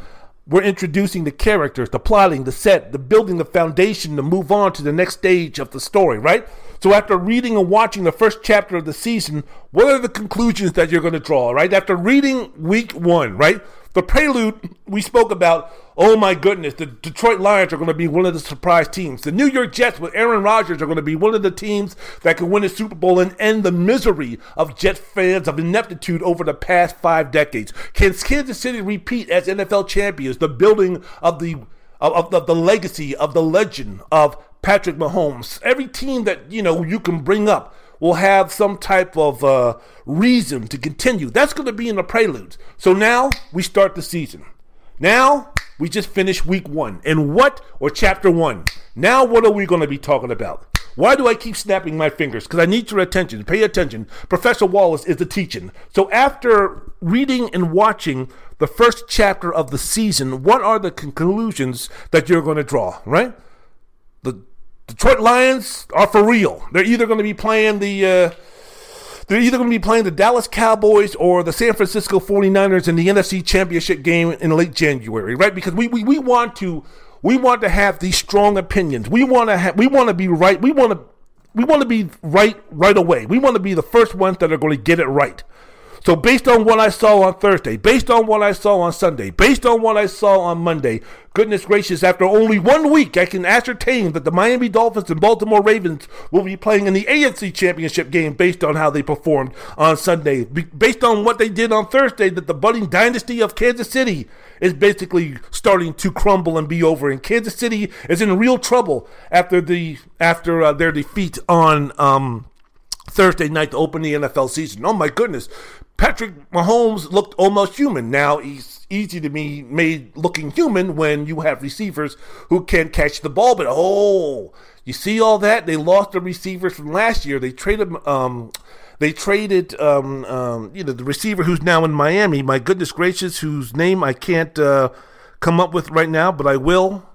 we're introducing the characters, the plotting, the set, the building the foundation to move on to the next stage of the story, right? So after reading and watching the first chapter of the season, what are the conclusions that you're going to draw, right? After reading week one, right? The prelude, we spoke about, oh my goodness, the Detroit Lions are going to be one of the surprise teams. The New York Jets with Aaron Rodgers are going to be one of the teams that can win the Super Bowl and end the misery of Jet fans of ineptitude over the past five decades. Can Kansas City repeat as NFL champions the building of the of, of the legacy of the legend of Patrick Mahomes? Every team that you know you can bring up will have some type of uh, reason to continue. That's going to be in the preludes. So now we start the season. Now we just finished week one. And what, or chapter one? Now what are we going to be talking about? Why do I keep snapping my fingers? Because I need your attention. Pay attention. Professor Wallace is the teaching. So after reading and watching the first chapter of the season, what are the conclusions that you're going to draw, right? Detroit Lions are for real. They're either going to be playing the uh, they're either going to be playing the Dallas Cowboys or the San Francisco 49ers in the NFC Championship game in late January, right? Because we, we, we want to we want to have these strong opinions. We want to have we want to be right. We want to we want to be right right away. We want to be the first ones that are going to get it right. So, based on what I saw on Thursday, based on what I saw on Sunday, based on what I saw on Monday, goodness gracious, after only one week, I can ascertain that the Miami Dolphins and Baltimore Ravens will be playing in the AFC Championship game based on how they performed on Sunday. Based on what they did on Thursday, that the budding dynasty of Kansas City is basically starting to crumble and be over, and Kansas City is in real trouble after the after uh, their defeat on. Um, Thursday night to open the NFL season. Oh my goodness. Patrick Mahomes looked almost human. Now he's easy to be made looking human when you have receivers who can catch the ball. But oh, you see all that? They lost the receivers from last year. They traded um they traded um, um you know the receiver who's now in Miami. My goodness gracious, whose name I can't uh, come up with right now, but I will.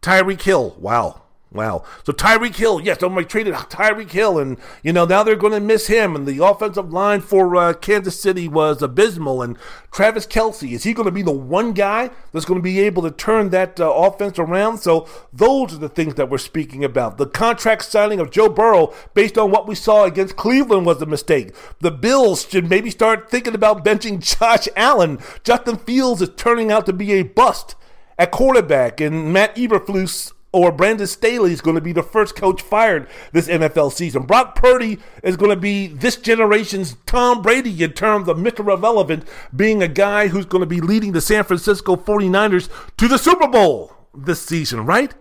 Tyreek Hill. Wow. Wow. So Tyreek Hill, yes, somebody traded Tyreek Hill, and you know now they're going to miss him. And the offensive line for uh, Kansas City was abysmal. And Travis Kelce, is he going to be the one guy that's going to be able to turn that uh, offense around? So those are the things that we're speaking about. The contract signing of Joe Burrow, based on what we saw against Cleveland, was a mistake. The Bills should maybe start thinking about benching Josh Allen. Justin Fields is turning out to be a bust at quarterback, and Matt Eberflus or Brandon Staley is going to be the first coach fired this NFL season. Brock Purdy is going to be this generation's Tom Brady in terms of Mr. Relevant, being a guy who's going to be leading the San Francisco 49ers to the Super Bowl this season, right?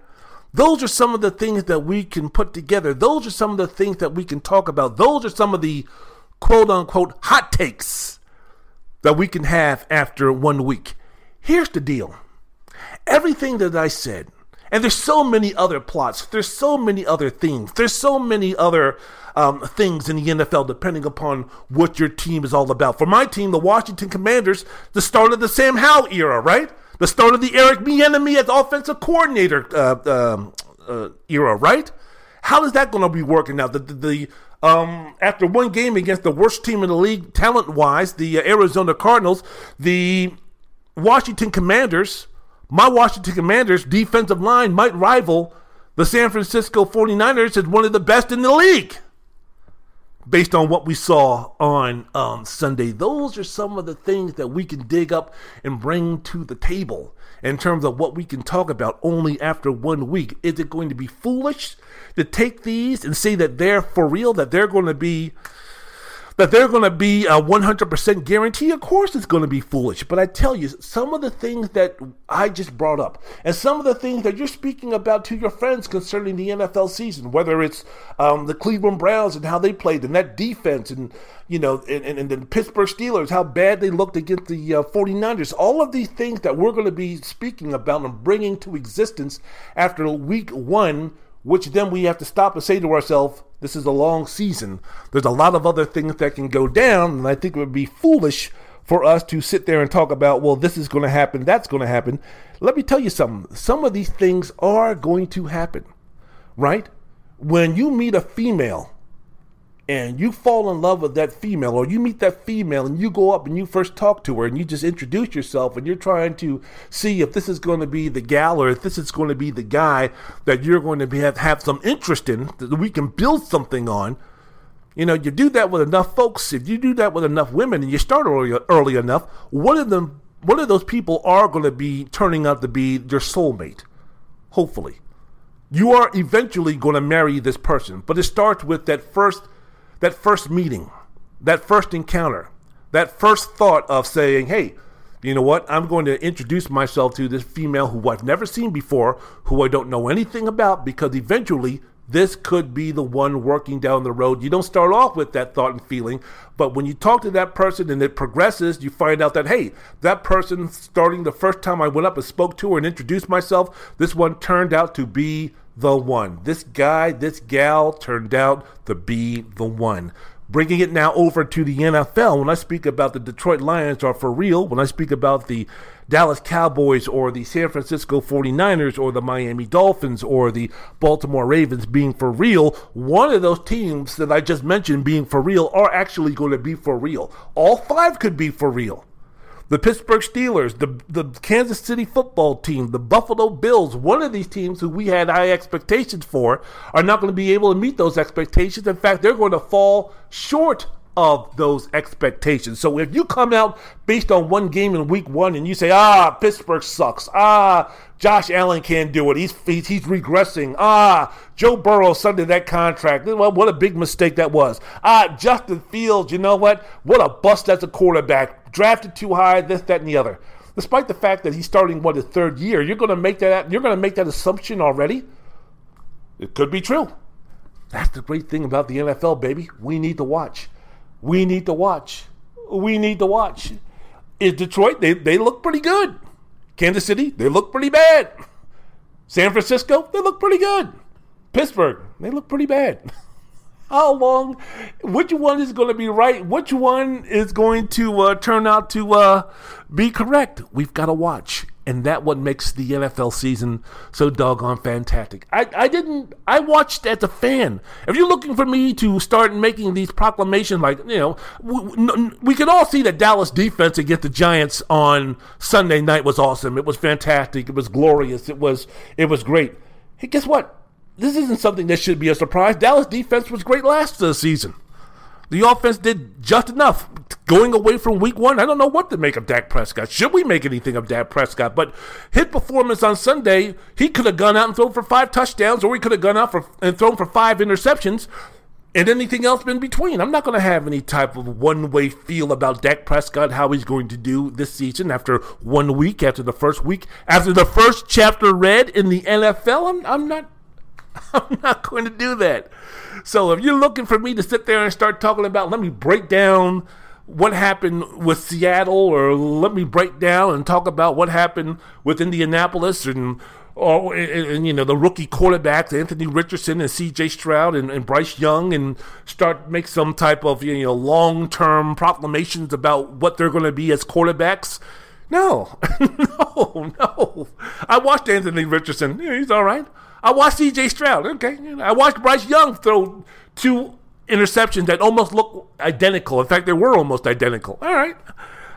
Those are some of the things that we can put together. Those are some of the things that we can talk about. Those are some of the quote unquote hot takes that we can have after one week. Here's the deal everything that I said, and there's so many other plots. There's so many other themes. There's so many other um, things in the NFL depending upon what your team is all about. For my team, the Washington Commanders, the start of the Sam Howell era, right? The start of the Eric Bieniemy as offensive coordinator uh, um, uh, era, right? How is that going to be working out? The, the, the um, after one game against the worst team in the league, talent wise, the uh, Arizona Cardinals, the Washington Commanders my Washington Commanders defensive line might rival the San Francisco 49ers as one of the best in the league. Based on what we saw on um, Sunday, those are some of the things that we can dig up and bring to the table in terms of what we can talk about only after one week. Is it going to be foolish to take these and say that they're for real, that they're going to be that they're going to be a 100% guarantee, of course it's going to be foolish. But I tell you, some of the things that I just brought up, and some of the things that you're speaking about to your friends concerning the NFL season, whether it's um, the Cleveland Browns and how they played, and that defense, and you know, and, and, and the Pittsburgh Steelers, how bad they looked against the uh, 49ers, all of these things that we're going to be speaking about and bringing to existence after week one which then we have to stop and say to ourselves, this is a long season. There's a lot of other things that can go down, and I think it would be foolish for us to sit there and talk about, well, this is going to happen, that's going to happen. Let me tell you something. Some of these things are going to happen, right? When you meet a female and you fall in love with that female, or you meet that female and you go up and you first talk to her and you just introduce yourself and you're trying to see if this is going to be the gal or if this is going to be the guy that you're going to be, have, have some interest in, that we can build something on. You know, you do that with enough folks, if you do that with enough women and you start early, early enough, one of them one of those people are going to be turning out to be your soulmate. Hopefully. You are eventually going to marry this person, but it starts with that first that first meeting, that first encounter, that first thought of saying, hey, you know what? I'm going to introduce myself to this female who I've never seen before, who I don't know anything about, because eventually this could be the one working down the road. You don't start off with that thought and feeling, but when you talk to that person and it progresses, you find out that, hey, that person, starting the first time I went up and spoke to her and introduced myself, this one turned out to be the one. This guy, this gal turned out to be the one. Bringing it now over to the NFL, when I speak about the Detroit Lions are for real, when I speak about the Dallas Cowboys or the San Francisco 49ers or the Miami Dolphins or the Baltimore Ravens being for real, one of those teams that I just mentioned being for real are actually going to be for real. All five could be for real the Pittsburgh Steelers, the, the Kansas City football team, the Buffalo Bills, one of these teams who we had high expectations for, are not going to be able to meet those expectations. In fact, they're going to fall short of those expectations. So if you come out based on one game in week one and you say, ah, Pittsburgh sucks, ah, Josh Allen can't do it, he's, he's, regressing, ah, Joe Burrow under that contract, well, what a big mistake that was. Ah, Justin Fields, you know what? What a bust as a quarterback, drafted too high, this, that, and the other. Despite the fact that he's starting what his third year, you're going to make that you're going to make that assumption already. It could be true. That's the great thing about the NFL, baby. We need to watch. We need to watch. We need to watch. Is Detroit, they, they look pretty good. Kansas City, they look pretty bad. San Francisco, they look pretty good. Pittsburgh, they look pretty bad. How long? Which one is going to be right? Which one is going to uh, turn out to uh, be correct? We've got to watch and that what makes the NFL season so doggone fantastic. I, I didn't I watched as a fan. If you're looking for me to start making these proclamations, like you know, we, we all see that Dallas defense against the Giants on Sunday night was awesome. It was fantastic. It was glorious. It was it was great. Hey, guess what? This isn't something that should be a surprise. Dallas defense was great last season. The offense did just enough. Going away from week one, I don't know what to make of Dak Prescott. Should we make anything of Dak Prescott? But his performance on Sunday, he could have gone out and thrown for five touchdowns, or he could have gone out for, and thrown for five interceptions, and anything else in between. I'm not going to have any type of one way feel about Dak Prescott, how he's going to do this season after one week, after the first week, after the first chapter read in the NFL. I'm, I'm not. I'm not going to do that. So if you're looking for me to sit there and start talking about, let me break down what happened with Seattle, or let me break down and talk about what happened with Indianapolis and oh, or and, and, you know the rookie quarterbacks Anthony Richardson and C.J. Stroud and, and, Bryce Young and start make some type of you know long term proclamations about what they're going to be as quarterbacks. No, no, no. I watched Anthony Richardson. Yeah, he's all right. I watched C.J. Stroud. Okay, I watched Bryce Young throw two interceptions that almost look identical. In fact, they were almost identical. All right.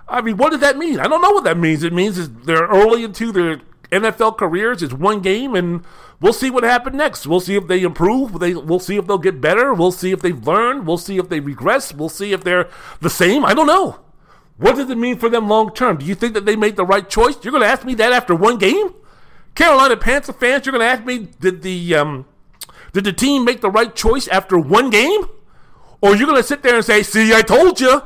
I mean, what does that mean? I don't know what that means. It means they're early into their NFL careers. It's one game, and we'll see what happens next. We'll see if they improve. They, we'll see if they'll get better. We'll see if they've learned. We'll see if they regress. We'll see if they're the same. I don't know. What does it mean for them long term? Do you think that they made the right choice? You're going to ask me that after one game? Carolina Panther fans, you're going to ask me, did the um, did the team make the right choice after one game? Or you're going to sit there and say, see, I told you,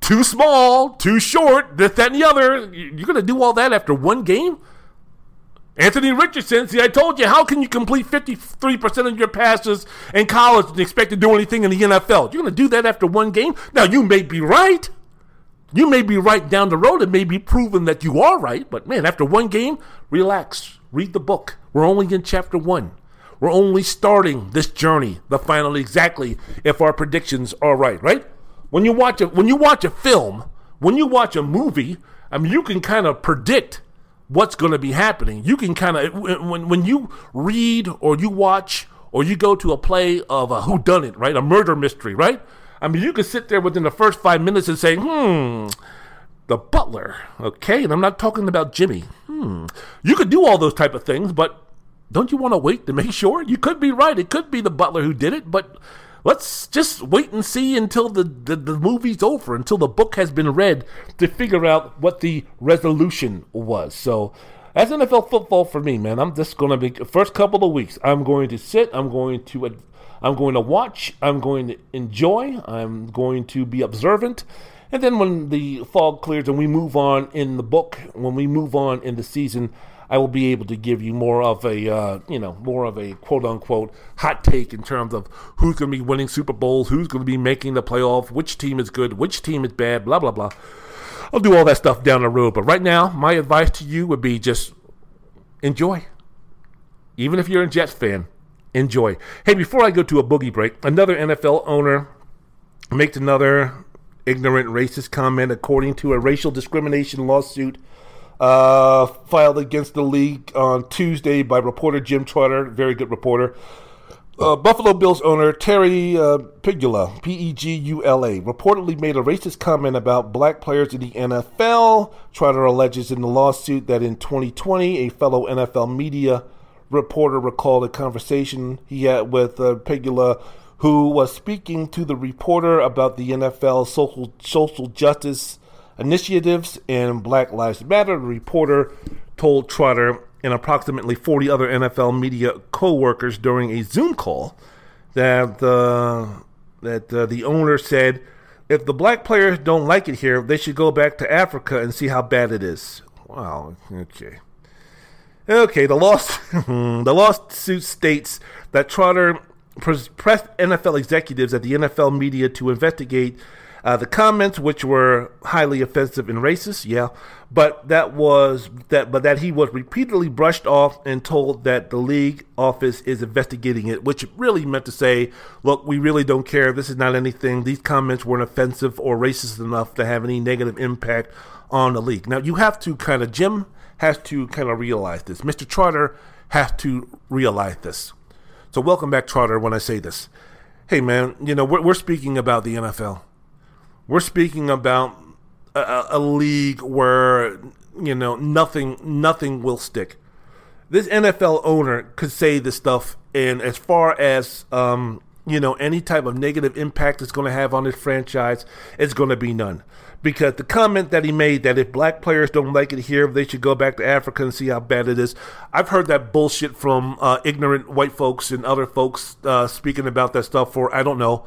too small, too short, this, that, and the other. You're going to do all that after one game? Anthony Richardson, see, I told you, how can you complete 53% of your passes in college and expect to do anything in the NFL? You're going to do that after one game? Now, you may be right. You may be right down the road. It may be proven that you are right, but man, after one game, relax. Read the book. We're only in chapter one. We're only starting this journey, the final exactly, if our predictions are right, right? When you watch a when you watch a film, when you watch a movie, I mean you can kind of predict what's going to be happening. You can kind of when when you read or you watch or you go to a play of a who done it, right? A murder mystery, right? I mean, you can sit there within the first five minutes and say, "Hmm, the butler." Okay, and I'm not talking about Jimmy. Hmm. You could do all those type of things, but don't you want to wait to make sure? You could be right. It could be the butler who did it, but let's just wait and see until the, the, the, movie's over, until the book has been read to figure out what the resolution was. So, as NFL football for me, man, I'm just going to be first couple of weeks. I'm going to sit. I'm going to. I'm going to watch. I'm going to enjoy. I'm going to be observant. And then when the fog clears and we move on in the book, when we move on in the season, I will be able to give you more of a, uh, you know, more of a quote unquote hot take in terms of who's going to be winning Super Bowls, who's going to be making the playoff, which team is good, which team is bad, blah, blah, blah. I'll do all that stuff down the road. But right now, my advice to you would be just enjoy. Even if you're a Jets fan, enjoy. Hey, before I go to a boogie break, another NFL owner makes another ignorant racist comment according to a racial discrimination lawsuit uh, filed against the league on Tuesday by reporter Jim Trotter, very good reporter. Uh, Buffalo Bills owner Terry uh, Pegula, P E G U L A, reportedly made a racist comment about black players in the NFL. Trotter alleges in the lawsuit that in 2020, a fellow NFL media reporter recalled a conversation he had with uh, Pegula who was speaking to the reporter about the NFL social social justice initiatives and Black Lives Matter. The reporter told Trotter and approximately 40 other NFL media co-workers during a Zoom call that uh, that uh, the owner said if the black players don't like it here, they should go back to Africa and see how bad it is. Wow. Okay. Okay. The lost the lawsuit states that Trotter pressed NFL executives at the NFL media to investigate uh, the comments, which were highly offensive and racist, yeah, but that was that, but that he was repeatedly brushed off and told that the league office is investigating it, which really meant to say, look, we really don't care. This is not anything. These comments weren't offensive or racist enough to have any negative impact on the league. Now you have to kind of Jim has to kind of realize this. Mr. Trotter has to realize this. So welcome back, Trotter. When I say this, hey man, you know we're, we're speaking about the NFL. We're speaking about a, a league where you know nothing nothing will stick. This NFL owner could say this stuff, and as far as um, you know, any type of negative impact it's going to have on his franchise, it's going to be none. Because the comment that he made that if black players don't like it here, they should go back to Africa and see how bad it is. I've heard that bullshit from uh, ignorant white folks and other folks uh, speaking about that stuff for I don't know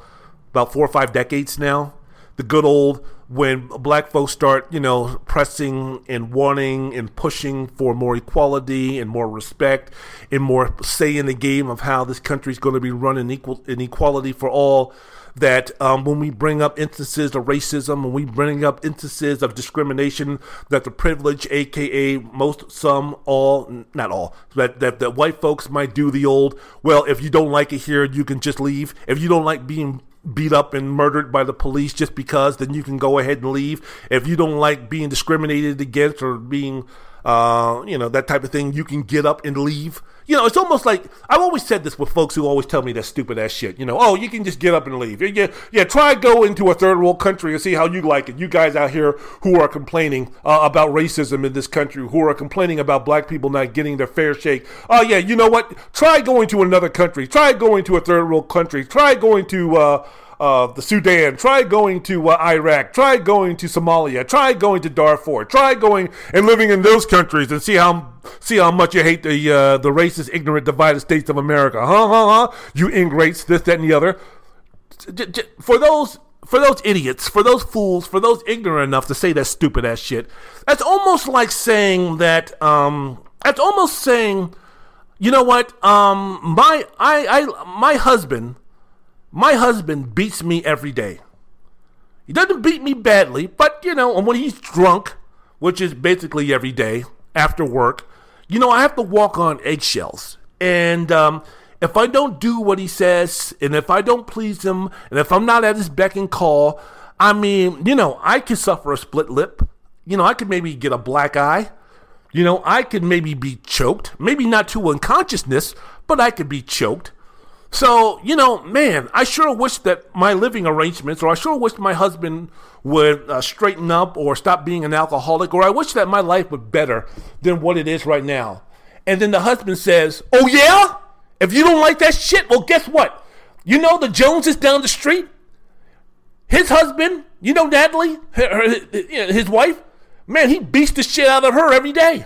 about four or five decades now the good old when black folks start, you know, pressing and wanting and pushing for more equality and more respect and more say in the game of how this country is going to be run in equal in equality for all. That um, when we bring up instances of racism, when we bring up instances of discrimination, that the privilege, aka most, some, all, not all, that, that that white folks might do the old, well, if you don't like it here, you can just leave. If you don't like being beat up and murdered by the police just because, then you can go ahead and leave. If you don't like being discriminated against or being, uh, you know, that type of thing, you can get up and leave. You know, it's almost like I've always said this with folks who always tell me that stupid ass shit. You know, oh, you can just get up and leave. Yeah, yeah. Try go into a third world country and see how you like it. You guys out here who are complaining uh, about racism in this country, who are complaining about black people not getting their fair shake. Oh yeah, you know what? Try going to another country. Try going to a third world country. Try going to. Uh, uh, the Sudan. Try going to uh, Iraq. Try going to Somalia. Try going to Darfur. Try going and living in those countries and see how see how much you hate the uh, the racist, ignorant, divided states of America. Huh, huh, huh? You ingrates, this, that, and the other. For those for those idiots, for those fools, for those ignorant enough to say that stupid ass shit, that's almost like saying that. Um, that's almost saying, you know what? Um, my I I my husband my husband beats me every day. He doesn't beat me badly, but you know, and when he's drunk, which is basically every day after work, you know, I have to walk on eggshells. And um, if I don't do what he says, and if I don't please him, and if I'm not at his beck and call, I mean, you know, I could suffer a split lip. You know, I could maybe get a black eye. You know, I could maybe be choked. Maybe not to unconsciousness, but I could be choked. So, you know, man, I sure wish that my living arrangements, or I sure wish my husband would uh, straighten up or stop being an alcoholic, or I wish that my life was better than what it is right now. And then the husband says, Oh, yeah? If you don't like that shit, well, guess what? You know the Joneses down the street? His husband, you know Natalie, his wife? Man, he beats the shit out of her every day.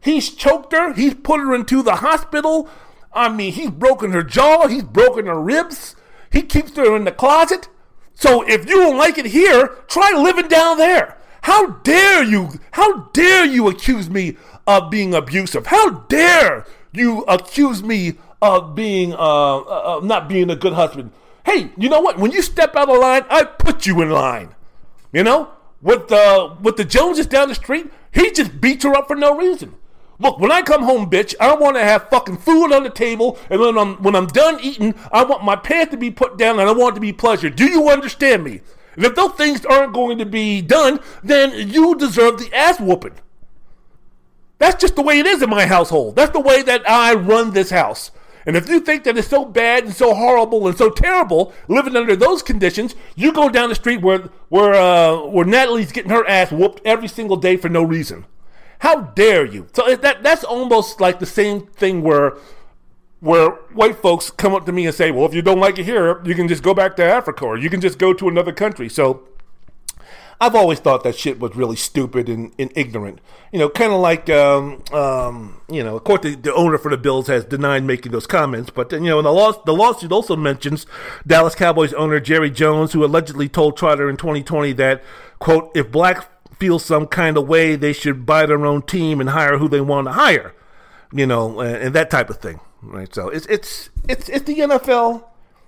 He's choked her, he's put her into the hospital I mean, he's broken her jaw, he's broken her ribs, he keeps her in the closet. So if you don't like it here, try living down there. How dare you? How dare you accuse me of being abusive? How dare you accuse me of being uh, uh, uh not being a good husband? Hey, you know what? When you step out of line, I put you in line. You know, with the with the Joneses down the street, he just beats her up for no reason. Look, when I come home, bitch, I want to have fucking food on the table, and when I'm when I'm done eating, I want my pants to be put down, and I want it to be pleasure. Do you understand me? And if those things aren't going to be done, then you deserve the ass whooping. That's just the way it is in my household. That's the way that I run this house. And if you think that it's so bad and so horrible and so terrible living under those conditions, you go down the street where where uh, where Natalie's getting her ass whooped every single day for no reason. How dare you? So that that's almost like the same thing where where white folks come up to me and say, well, if you don't like it here, you can just go back to Africa or you can just go to another country. So I've always thought that shit was really stupid and, and ignorant. You know, kind of like, um, um, you know, of course, the, the, owner for the Bills has denied making those comments, but, you know, the, law, the lawsuit also mentions Dallas Cowboys owner Jerry Jones, who allegedly told Trotter in 2020 that, quote, if black feel some kind of way, they should buy their own team and hire who they want to hire, you know, and, and that type of thing, right? So it's, it's, it's, it's the NFL.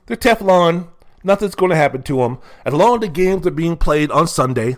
They're Teflon nothing's going to happen to them. As long as the games are being played on Sunday,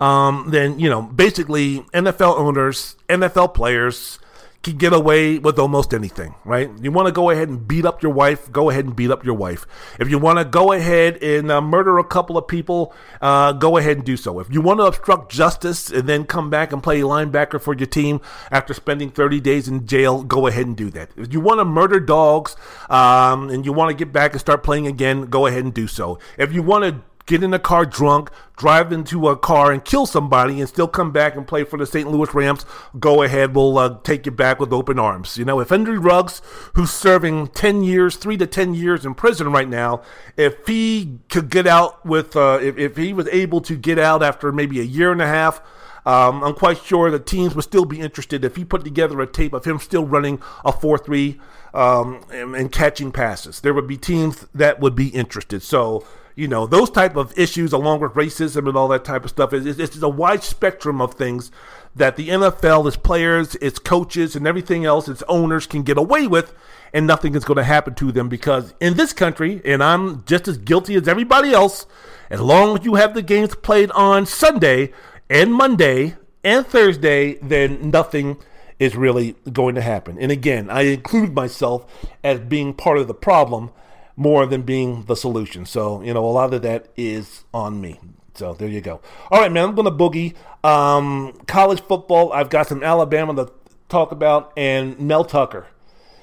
um, then, you know, basically NFL owners, NFL players, can get away with almost anything, right? You want to go ahead and beat up your wife, go ahead and beat up your wife. If you want to go ahead and uh, murder a couple of people, uh, go ahead and do so. If you want to obstruct justice and then come back and play linebacker for your team after spending 30 days in jail, go ahead and do that. If you want to murder dogs um, and you want to get back and start playing again, go ahead and do so. If you want to get in a car drunk, drive into a car and kill somebody and still come back and play for the St. Louis Rams, go ahead. We'll uh, take you back with open arms. You know, if Henry Ruggs, who's serving 10 years, three to 10 years in prison right now, if he could get out with, uh, if, if he was able to get out after maybe a year and a half, um, I'm quite sure the teams would still be interested if he put together a tape of him still running a 4 3 um, and, and catching passes. There would be teams that would be interested. So, you know those type of issues along with racism and all that type of stuff is it's, a wide spectrum of things that the NFL, its players, its coaches, and everything else, its owners can get away with, and nothing is going to happen to them because in this country, and I'm just as guilty as everybody else, as long as you have the games played on Sunday and Monday and Thursday, then nothing is really going to happen. And again, I include myself as being part of the problem more than being the solution. So, you know, a lot of that is on me. So there you go. All right, man, I'm going to boogie. Um, college football, I've got some Alabama to talk about, and Mel Tucker.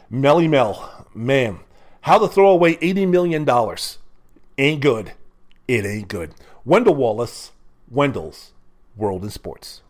Melly Mel. Man, how to throw away $80 million. Ain't good. It ain't good. Wendell Wallace, Wendell's World in Sports.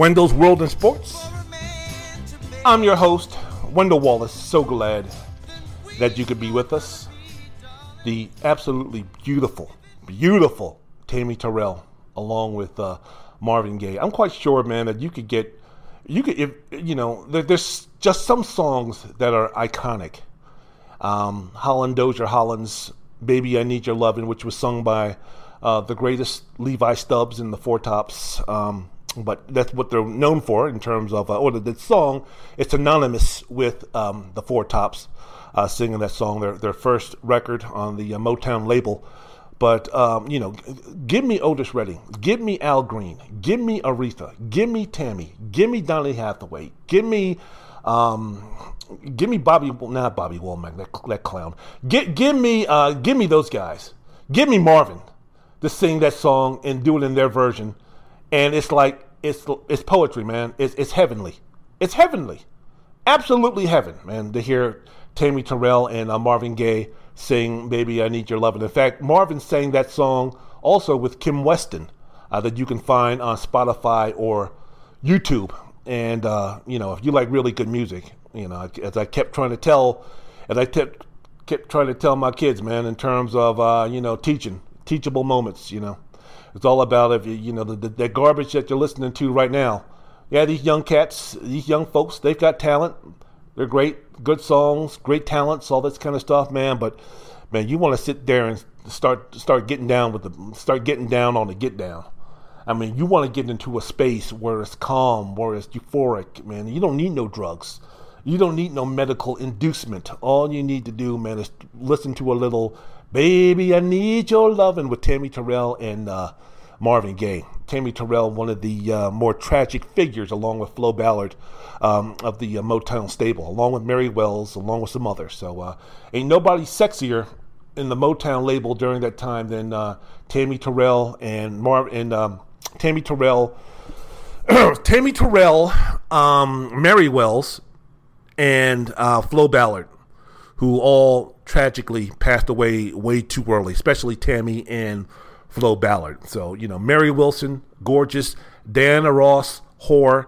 Wendell's World in Sports. I'm your host, Wendell Wallace. So glad that you could be with us. The absolutely beautiful, beautiful Tammy Terrell, along with uh, Marvin Gaye. I'm quite sure, man, that you could get, you could, if you know, there, there's just some songs that are iconic. Um, Holland Dozier Holland's "Baby I Need Your Lovin'," which was sung by uh, the greatest Levi Stubbs in the Four Tops. Um, but that's what they're known for in terms of, uh, or the, the, song, it's synonymous with um, the Four Tops uh, singing that song, their, their first record on the uh, Motown label. But, um, you know, give me Otis Redding, give me Al Green, give me Aretha, give me Tammy, give me Donny Hathaway, give me, um, give me Bobby, not Bobby Womack, that, that clown. Get, give me, uh, give me those guys. Give me Marvin to sing that song and do it in their version and it's like it's it's poetry, man. It's it's heavenly. It's heavenly, absolutely heaven, man. To hear Tammy Terrell and uh, Marvin Gaye sing "Baby I Need Your Love." And in fact, Marvin sang that song also with Kim Weston uh, that you can find on Spotify or YouTube. And uh, you know, if you like really good music, you know, as I kept trying to tell, as I kept kept trying to tell my kids, man, in terms of uh, you know teaching, teachable moments, you know. It's all about if you, you know the, the, the garbage that you're listening to right now. yeah, these young cats, these young folks, they've got talent. They're great, good songs, great talents, all this kind of stuff, man. But man, you want to sit there and start start getting down with the start getting down on the get down. I mean, you want to get into a space where it's calm, where it's euphoric, man. You don't need no drugs. You don't need no medical inducement. All you need to do, man, is listen to a little "Baby, I Need Your Lovin'" with Tammy Terrell and uh, Marvin Gaye. Tammy Terrell, one of the uh, more tragic figures, along with Flo Ballard um, of the uh, Motown stable, along with Mary Wells, along with some others. So, uh, ain't nobody sexier in the Motown label during that time than uh, Tammy Terrell and Mar and um, Tammy Terrell, Tammy Terrell, um, Mary Wells, and uh, Flo Ballard, who all tragically passed away way too early, especially Tammy and Flo Ballard. So, you know, Mary Wilson, gorgeous, Diana Ross, whore,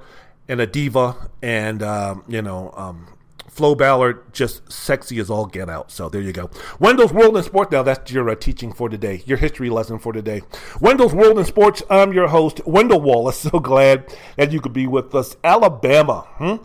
and a diva, and, um, you know, um, Flo Ballard, just sexy as all get out. So there you go. Wendell's World in Sports. Now that's your uh, teaching for today, your history lesson for today. Wendell's World in Sports. I'm your host, Wendell Wallace. So glad that you could be with us. Alabama. Hmm?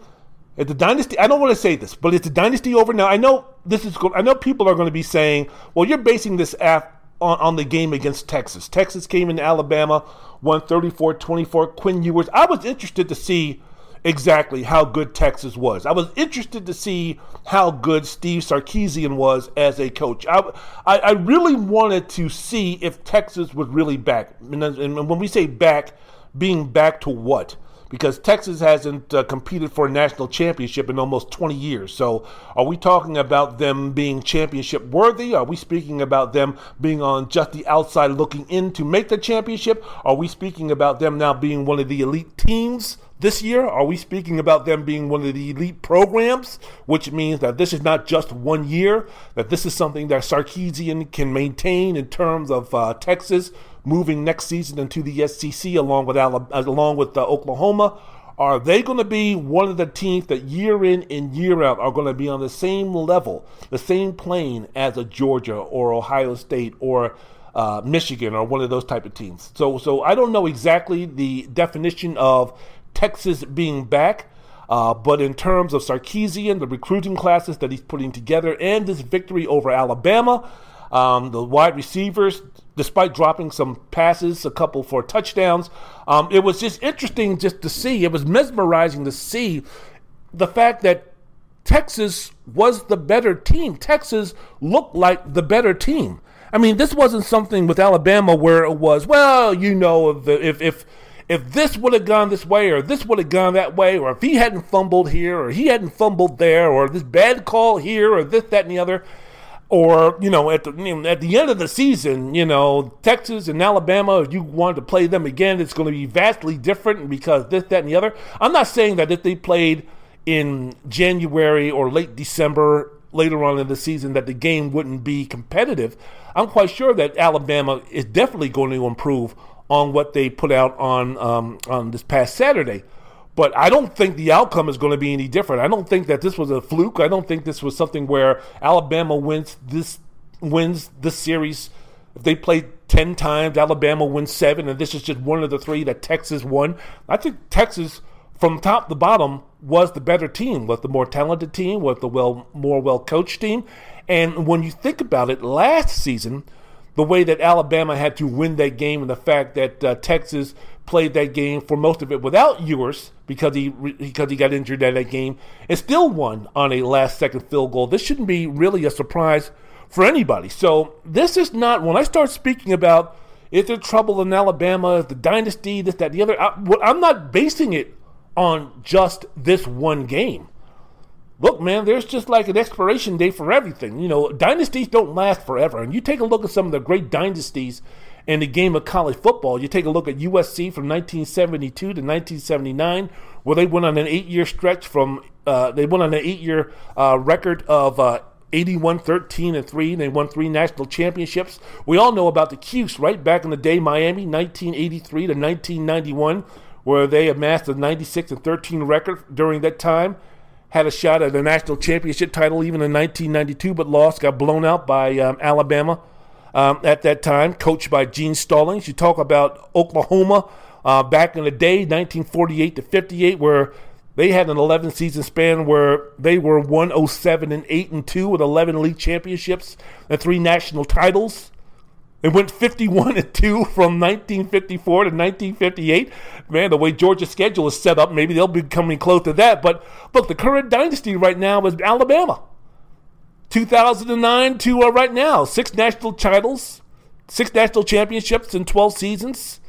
It's a dynasty. I don't want to say this, but it's a dynasty over now. I know this is. I know people are going to be saying, "Well, you're basing this app on, on the game against Texas. Texas came into Alabama, won 34 24. Quinn Ewers. I was interested to see exactly how good Texas was. I was interested to see how good Steve Sarkisian was as a coach. I, I, I really wanted to see if Texas was really back. And when we say back, being back to what? Because Texas hasn't uh, competed for a national championship in almost 20 years. So, are we talking about them being championship worthy? Are we speaking about them being on just the outside looking in to make the championship? Are we speaking about them now being one of the elite teams? This year, are we speaking about them being one of the elite programs, which means that this is not just one year, that this is something that Sarkisian can maintain in terms of uh, Texas moving next season into the SEC along with Alabama, along with uh, Oklahoma? Are they going to be one of the teams that year in and year out are going to be on the same level, the same plane as a Georgia or Ohio State or uh, Michigan or one of those type of teams? So, so I don't know exactly the definition of Texas being back. Uh, but in terms of Sarkisian, the recruiting classes that he's putting together, and this victory over Alabama, um, the wide receivers, despite dropping some passes, a couple for touchdowns, um, it was just interesting just to see. It was mesmerizing to see the fact that Texas was the better team. Texas looked like the better team. I mean, this wasn't something with Alabama where it was, well, you know, if if if, if this would have gone this way or this would have gone that way, or if he hadn't fumbled here or he hadn't fumbled there, or this bad call here or this, that, and the other or you know at the at the end of the season, you know Texas and Alabama, if you wanted to play them again, it's going to be vastly different because this, that, and the other. I'm not saying that if they played in January or late December later on in the season that the game wouldn't be competitive. I'm quite sure that Alabama is definitely going to improve on what they put out on um, on this past Saturday. But I don't think the outcome is going to be any different. I don't think that this was a fluke. I don't think this was something where Alabama wins this wins this series. If they played ten times, Alabama wins seven, and this is just one of the three that Texas won. I think Texas, from top to bottom, was the better team, was the more talented team, was the well more well coached team. And when you think about it, last season, the way that Alabama had to win that game, and the fact that uh, Texas played that game for most of it without Ewers because he because he got injured at that game and still won on a last second field goal. This shouldn't be really a surprise for anybody. So this is not when I start speaking about is there trouble in Alabama, the dynasty, this, that, the other. I, I'm not basing it on just this one game. Look, man, there's just like an expiration date for everything. You know, dynasties don't last forever. And you take a look at some of the great dynasties in the game of college football. You take a look at USC from 1972 to 1979, where they went on an eight-year stretch from uh, they went on an eight-year uh, record of. Uh, 81 13 and 3 they won three national championships we all know about the cuse right back in the day miami 1983 to 1991 where they amassed a 96 and 13 record during that time had a shot at a national championship title even in 1992 but lost got blown out by um, alabama um, at that time, coached by Gene Stallings. You talk about Oklahoma uh, back in the day, 1948 to 58, where they had an 11 season span where they were 107 and 8 and 2 with 11 league championships and three national titles. They went 51 and 2 from 1954 to 1958. Man, the way Georgia's schedule is set up, maybe they'll be coming close to that. But look, the current dynasty right now is Alabama. 2009 to uh, right now, six national titles, six national championships in 12 seasons.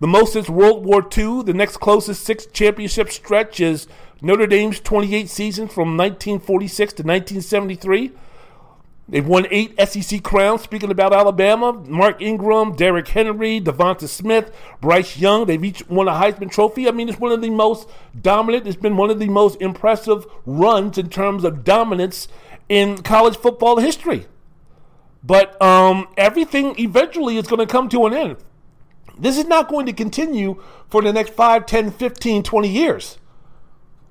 The most since World War II. The next closest six championship stretch is Notre Dame's 28 seasons from 1946 to 1973. They've won eight SEC crowns. Speaking about Alabama, Mark Ingram, Derrick Henry, Devonta Smith, Bryce Young, they've each won a Heisman Trophy. I mean, it's one of the most dominant, it's been one of the most impressive runs in terms of dominance in college football history. But um, everything eventually is going to come to an end. This is not going to continue for the next 5, 10, 15, 20 years.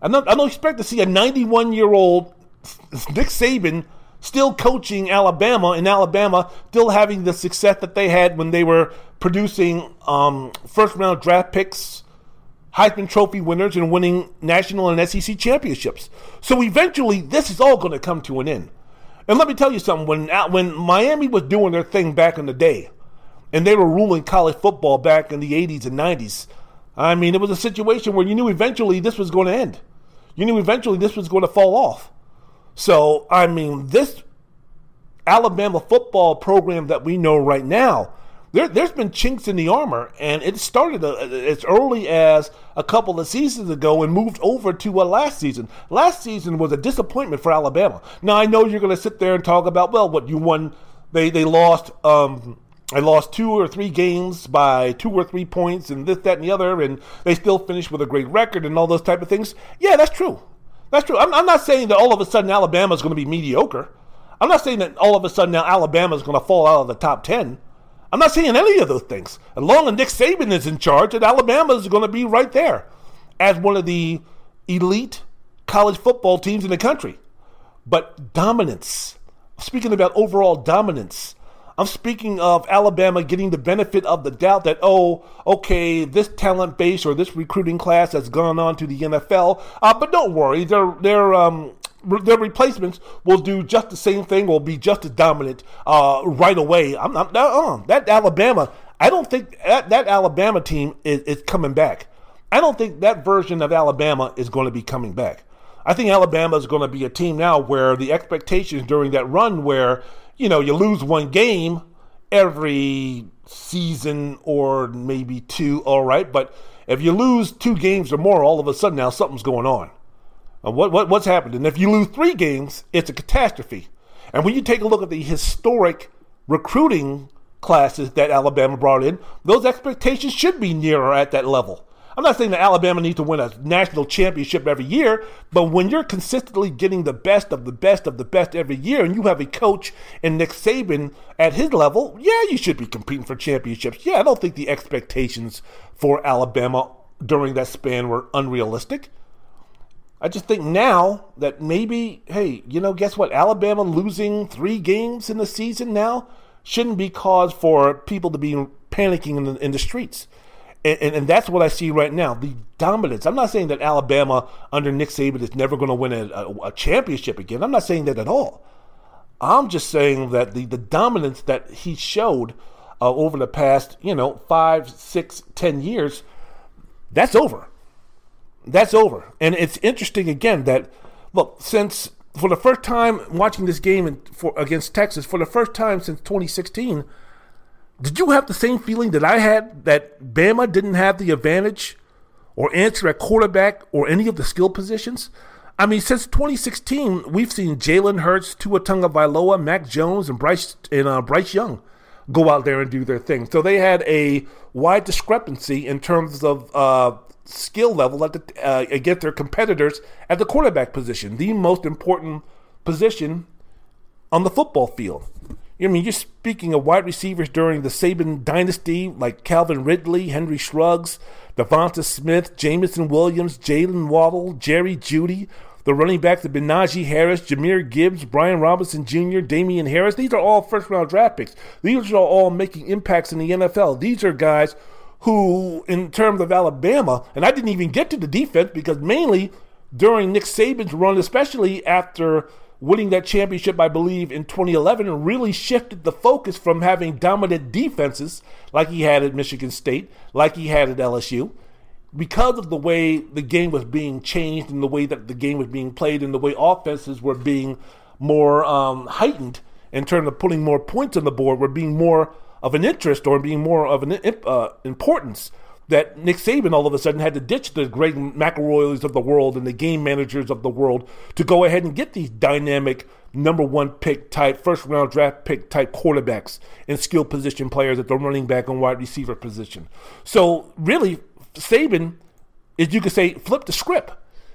I don't, I don't expect to see a 91 year old Nick Saban still coaching Alabama, and Alabama still having the success that they had when they were producing um, first round draft picks, Heisman Trophy winners, and winning national and SEC championships. So eventually, this is all going to come to an end. And let me tell you something when, uh, when Miami was doing their thing back in the day, and they were ruling college football back in the 80s and 90s, I mean, it was a situation where you knew eventually this was going to end. You knew eventually this was going to fall off. So, I mean, this Alabama football program that we know right now, there, has been chinks in the armor, and it started a, as early as a couple of seasons ago and moved over to a last season. Last season was a disappointment for Alabama. Now, I know you're going to sit there and talk about, well, what you won, they, they lost. Um, I lost two or three games by two or three points, and this, that, and the other, and they still finished with a great record and all those type of things. Yeah, that's true. That's true. I'm, I'm not saying that all of a sudden Alabama is going to be mediocre. I'm not saying that all of a sudden now Alabama is going to fall out of the top 10. I'm not saying any of those things. As long as Nick Saban is in charge, that Alabama is going to be right there as one of the elite college football teams in the country. But dominance, speaking about overall dominance, I'm speaking of Alabama getting the benefit of the doubt that, oh, okay, this talent base or this recruiting class has gone on to the NFL. Uh, but don't worry, their, um, their replacements will do just the same thing, will be just as dominant uh, right away. I'm, I'm uh, that Alabama, I don't think that, that Alabama team is, is coming back. I don't think that version of Alabama is going to be coming back. I think Alabama is going to be a team now where the expectations during that run, where you know, you lose one game every season or maybe two, all right. But if you lose two games or more, all of a sudden now something's going on. And what, what what's happened? And if you lose three games, it's a catastrophe. And when you take a look at the historic recruiting classes that Alabama brought in, those expectations should be nearer at that level. I'm not saying that Alabama needs to win a national championship every year, but when you're consistently getting the best of the best of the best every year, and you have a coach in Nick Saban at his level, yeah, you should be competing for championships. Yeah, I don't think the expectations for Alabama during that span were unrealistic. I just think now that maybe, hey, you know, guess what? Alabama losing three games in the season now shouldn't be cause for people to be panicking in the, in the streets. And, and, and, that's what I see right now the dominance. I'm not saying that Alabama under Nick Saban is never going to win a, a, a, championship again. I'm not saying that at all. I'm just saying that the, the dominance that he showed uh, over the past, you know, five, six, ten years, that's over. That's over. And it's interesting again that, look, since for the first time watching this game in, for, against Texas, for the first time since 2016, did you have the same feeling that I had that Bama didn't have the advantage or answer at quarterback or any of the skill positions? I mean, since 2016, we've seen Jalen Hurts, Tua Tagovailoa, Mac Jones, and Bryce and uh, Bryce Young go out there and do their thing. So they had a wide discrepancy in terms of uh, skill level at the, uh, against their competitors at the quarterback position, the most important position on the football field. I mean, you're speaking of wide receivers during the Saban dynasty, like Calvin Ridley, Henry Ruggs, Devonta Smith, Jameson Williams, Jaylen Waddle, Jerry Jeudy. The running backs have been Najee Harris, Jahmyr Gibbs, Brian Robinson Jr., Damien Harris. These are all first round draft picks. These are all making impacts in the NFL. These are guys who, in terms of Alabama, and I didn't even get to the defense because mainly during Nick Saban's run, especially after winning that championship, I believe, in 2011, really shifted the focus from having dominant defenses like he had at Michigan State, like he had at LSU, because of the way the game was being changed and the way that the game was being played and the way offenses were being more um, heightened in terms of putting more points on the board, were being more of an interest or being more of an uh, importance that Nick Saban all of a sudden had to ditch the Greg McElroys of the world and the game managers of the world to go ahead and get these dynamic number one pick type, first round draft pick type quarterbacks and skill position players at the running back and wide receiver position. So really, Saban, as you could say, flipped the script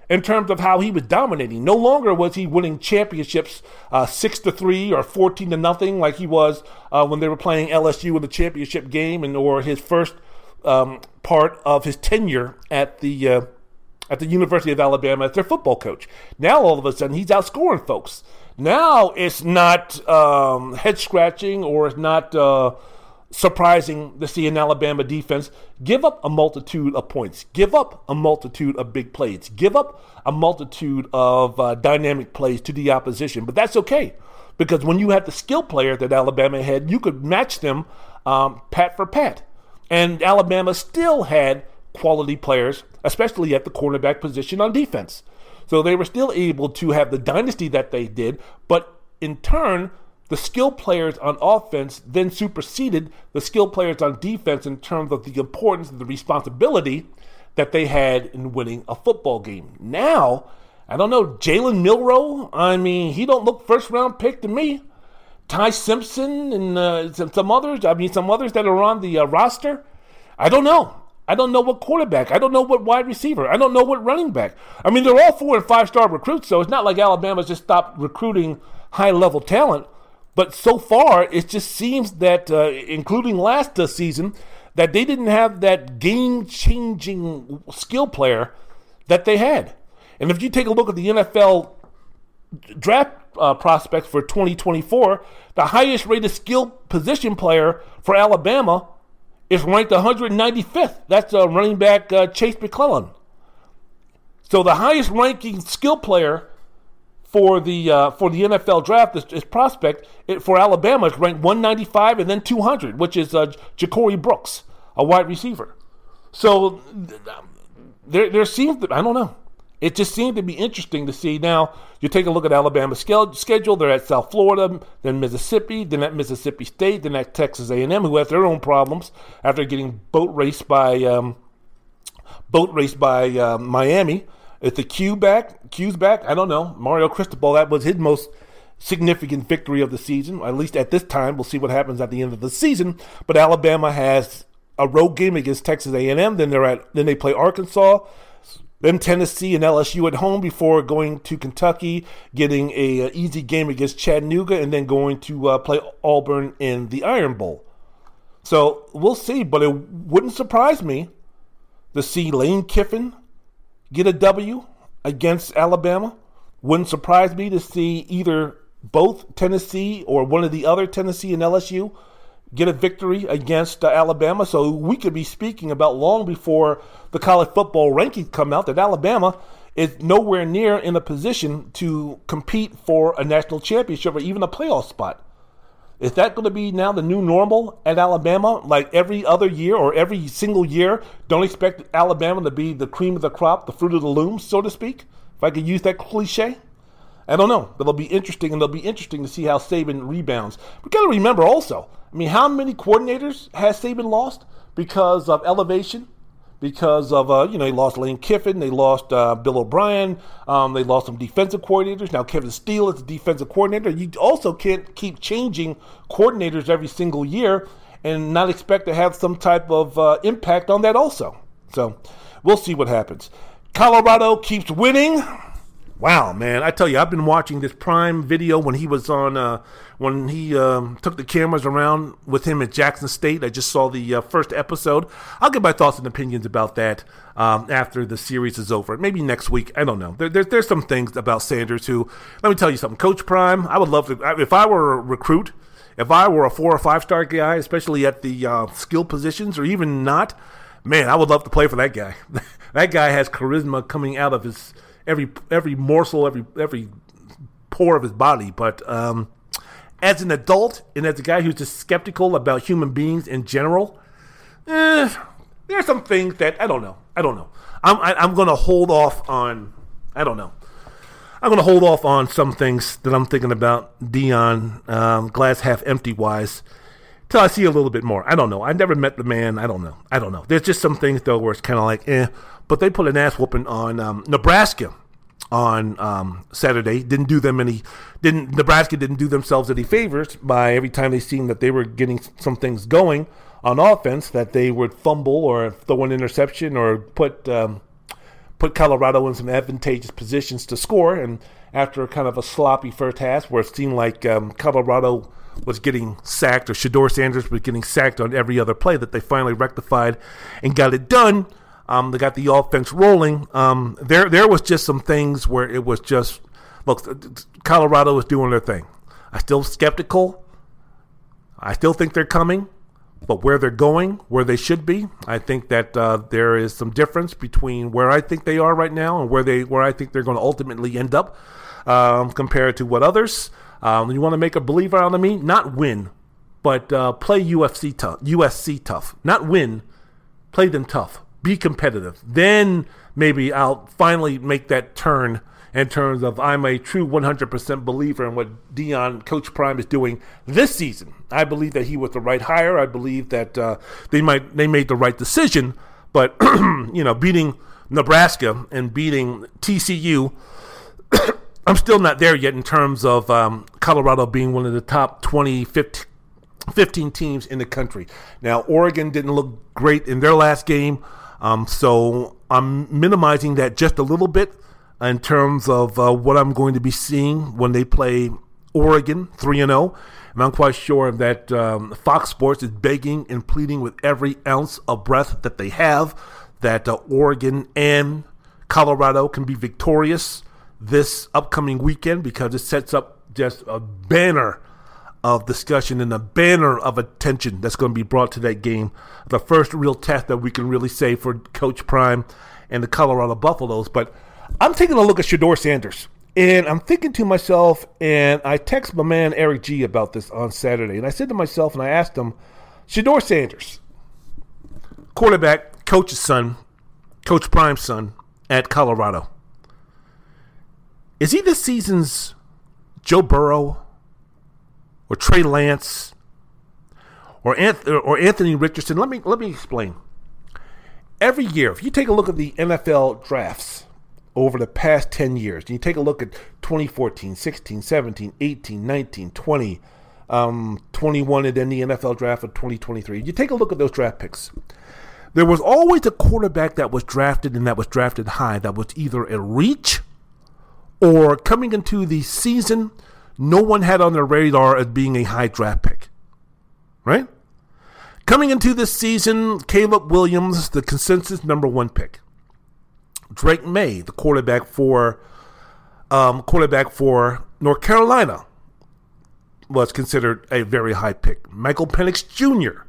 in terms of how he was dominating. No longer was he winning championships uh, six to three or fourteen to nothing like he was uh, when they were playing LSU in the championship game, and or his first um, part of his tenure at the uh, at the University of Alabama as their football coach. Now all of a sudden he's outscoring folks. Now it's not um, head scratching or it's not uh, surprising to see an Alabama defense give up a multitude of points, give up a multitude of big plays, give up a multitude of uh, dynamic plays to the opposition. But that's okay because when you had the skill player that Alabama had, you could match them um, pat for pat. And Alabama still had quality players, especially at the cornerback position on defense. So they were still able to have the dynasty that they did, but in turn, the skill players on offense then superseded the skill players on defense in terms of the importance and the responsibility that they had in winning a football game. Now, I don't know, Jalen Milroe, I mean, he don't look first round pick to me. Ty Simpson and uh, some others, I mean, some others that are on the uh, roster. I don't know. I don't know what quarterback. I don't know what wide receiver. I don't know what running back. I mean, they're all four and five star recruits, so it's not like Alabama's just stopped recruiting high level talent. But so far, it just seems that, uh, including last uh, season, that they didn't have that game changing skill player that they had. And if you take a look at the NFL draft uh, prospects for 2024, the highest rated skill position player for Alabama is ranked 195th. That's uh, running back uh, Jase McClellan. So the highest ranking skill player for the uh, for the NFL draft, this, prospect it, for Alabama is ranked 195 and then 200, which is uh, Ja'Corey Brooks, a wide receiver. So there there seems to I don't know. It just seemed to be interesting to see. Now you take a look at Alabama's schedule; they're at South Florida, then Mississippi, then at Mississippi State, then at Texas A&M, who has their own problems after getting boat raced by um, boat raced by uh, Miami. Is the Q back? Q's back? I don't know. Mario Cristobal, that was his most significant victory of the season, at least at this time. We'll see what happens at the end of the season. But Alabama has a road game against Texas A&M. Then they're at then they play Arkansas, then Tennessee and LSU at home before going to Kentucky, getting a, a easy game against Chattanooga, and then going to uh, play Auburn in the Iron Bowl. So we'll see, but it wouldn't surprise me to see Lane Kiffin get a W against Alabama. Wouldn't surprise me to see either both Tennessee or one of the other Tennessee and LSU get a victory against uh, Alabama. So we could be speaking about long before the college football rankings come out that Alabama is nowhere near in a position to compete for a national championship or even a playoff spot. Is that going to be now the new normal at Alabama? Like every other year or every single year, don't expect Alabama to be the cream of the crop, the fruit of the loom, so to speak, if I could use that cliche. I don't know, but it'll be interesting, and it'll be interesting to see how Saban rebounds. We got to remember also, I mean, how many coordinators has Saban lost because of elevation? Because of uh, you know they lost Lane Kiffin, they lost uh, Bill O'Brien, um, they lost some defensive coordinators. Now Kevin Steele is the defensive coordinator. You also can't keep changing coordinators every single year and not expect to have some type of uh, impact on that also. So we'll see what happens. Colorado keeps winning. Wow, man! I tell you, I've been watching this Prime video when he was on, uh, when he um, took the cameras around with him at Jackson State. I just saw the uh, first episode. I'll get my thoughts and opinions about that um, after the series is over. Maybe next week. I don't know. There, there, there's some things about Sanders who, let me tell you something. Coach Prime, I would love to. If I were a recruit if I were a four or five star guy, especially at the uh, skill positions or even not, man, I would love to play for that guy. that guy has charisma coming out of his every every morsel, every every pore of his body. But um, as an adult and as a guy who's just skeptical about human beings in general, eh, there are some things that I don't know. I don't know. I'm I, am i am going to hold off on. I don't know. I'm going to hold off on some things that I'm thinking about Deion um, glass half empty wise till I see a little bit more. I don't know. I never met the man. I don't know. I don't know. There's just some things though where it's kind of like eh. But they put an ass whooping on um, Nebraska on um, Saturday. Didn't do them any. Didn't Nebraska didn't do themselves any favors by every time they seen that they were getting some things going on offense that they would fumble or throw an interception or put um, put Colorado in some advantageous positions to score. And after kind of a sloppy first half, where it seemed like um, Colorado was getting sacked or Shedeur Sanders was getting sacked on every other play, that they finally rectified and got it done. Um, they got the offense rolling. Um, there, there was just some things where it was just look. Colorado was doing their thing. I still skeptical. I still think they're coming, but where they're going, where they should be, I think that uh, there is some difference between where I think they are right now and where they where I think they're going to ultimately end up um, compared to what others. Um, you want to make a believer out of me? Not win, but uh, play UFC tough. USC tough. Not win, play them tough be competitive. Then maybe I'll finally make that turn in terms of I'm a true 100% believer in what Deion, Coach Prime, is doing this season. I believe that he was the right hire. I believe that uh, they might they made the right decision. But you know, beating Nebraska and beating TCU. I'm still not there yet in terms of um, Colorado being one of the top 20, 15, 15 teams in the country. Now, Oregon didn't look great in their last game. Um, so I'm minimizing that just a little bit in terms of uh, what I'm going to be seeing when they play Oregon 3 0. And I'm quite sure that um, Fox Sports is begging and pleading with every ounce of breath that they have that uh, Oregon and Colorado can be victorious this upcoming weekend because it sets up just a banner of discussion and a banner of attention that's going to be brought to that game. The first real test that we can really say for Coach Prime and the Colorado Buffaloes. But I'm taking a look at Shedeur Sanders. And I'm thinking to myself, and I text my man Eric G about this on Saturday. And I said to myself, and I asked him, Shedeur Sanders, quarterback, coach's son, Coach Prime's son at Colorado. Is he this season's Joe Burrow or Trey Lance or or Anthony Richardson. Let me let me explain. Every year, if you take a look at the NFL drafts over the past 10 years, and you take a look at 2014, 16, 17, 18, 19, 20, um, 21, and then the NFL draft of 2023, you take a look at those draft picks. There was always a quarterback that was drafted and that was drafted high that was either a reach or coming into the season no one had on their radar as being a high draft pick. Right? Coming into this season, Caleb Williams, the consensus number one pick. Drake Maye, the quarterback for um, quarterback for North Carolina, was considered a very high pick. Michael Penix Jr.,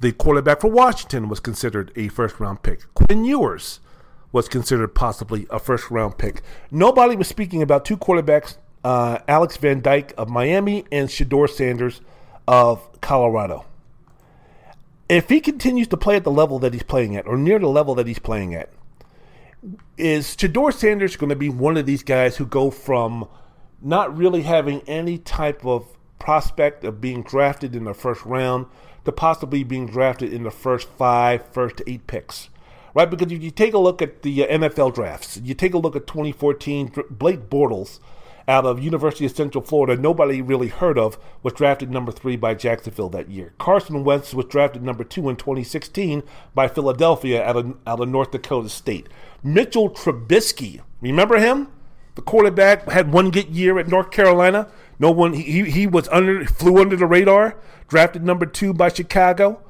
the quarterback for Washington, was considered a first round pick. Quinn Ewers was considered possibly a first round pick. Nobody was speaking about two quarterbacks uh, Alex Van Dyke of Miami and Shedeur Sanders of Colorado. If he continues to play at the level that he's playing at, or near the level that he's playing at, is Shedeur Sanders going to be one of these guys who go from not really having any type of prospect of being drafted in the first round to possibly being drafted in the first five, first eight picks? Right? Because if you take a look at the uh, NFL drafts, you take a look at 2014, Blake Bortles out of University of Central Florida, nobody really heard of, was drafted number three by Jacksonville that year. Carson Wentz was drafted number two in 2016 by Philadelphia out of, out of North Dakota State. Mitchell Trubisky, remember him? The quarterback had one good year at North Carolina. No one he, he was under flew under the radar. Drafted number two by Chicago.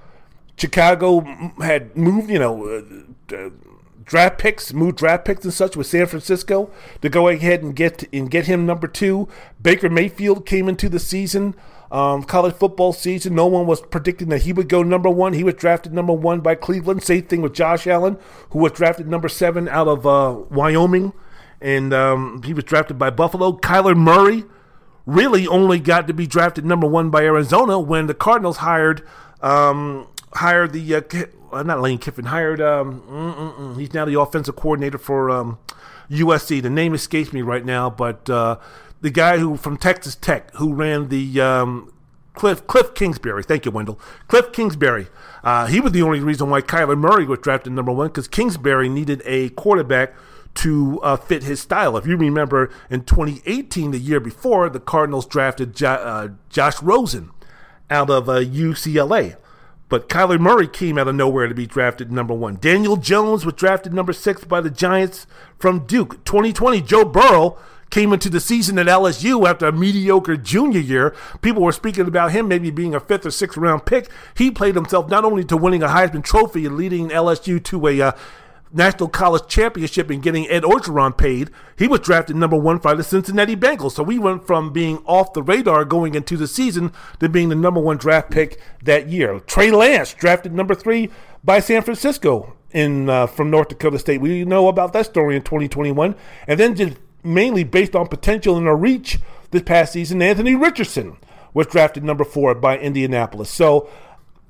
Chicago had moved, you know, uh, uh, draft picks, move draft picks and such with San Francisco to go ahead and get and get him number two. Baker Mayfield came into the season um, college football season. No one was predicting that he would go number one. He was drafted number one by Cleveland. Same thing with Josh Allen, who was drafted number seven out of uh, Wyoming, and um, he was drafted by Buffalo. Kyler Murray really only got to be drafted number one by Arizona when the Cardinals hired um, hired the uh, uh not Lane Kiffin hired um, he's now the offensive coordinator for USC. Um, the name escapes me right now, but uh, the guy who from Texas Tech who ran the um, Cliff Cliff Kingsbury. Thank you, Wendell. Cliff Kingsbury. Uh, he was the only reason why Kyler Murray was drafted number one because Kingsbury needed a quarterback to uh, fit his style. If you remember, in 2018, the year before, the Cardinals drafted jo- uh, Josh Rosen out of UCLA. But Kyler Murray came out of nowhere to be drafted number one. Daniel Jones was drafted number six by the Giants from Duke. 2020, Joe Burrow came into the season at LSU after a mediocre junior year. People were speaking about him maybe being a fifth or sixth round pick. He played himself not only to winning a Heisman Trophy and leading LSU to a uh, national college championship and getting Ed Orgeron paid, he was drafted number one by the Cincinnati Bengals. So we went from being off the radar going into the season to being the number one draft pick that year. Trey Lance drafted number three by San Francisco in uh, from North Dakota State. We know about that story in 2021, and then just mainly based on potential and a reach this past season, Anthony Richardson was drafted number four by Indianapolis. So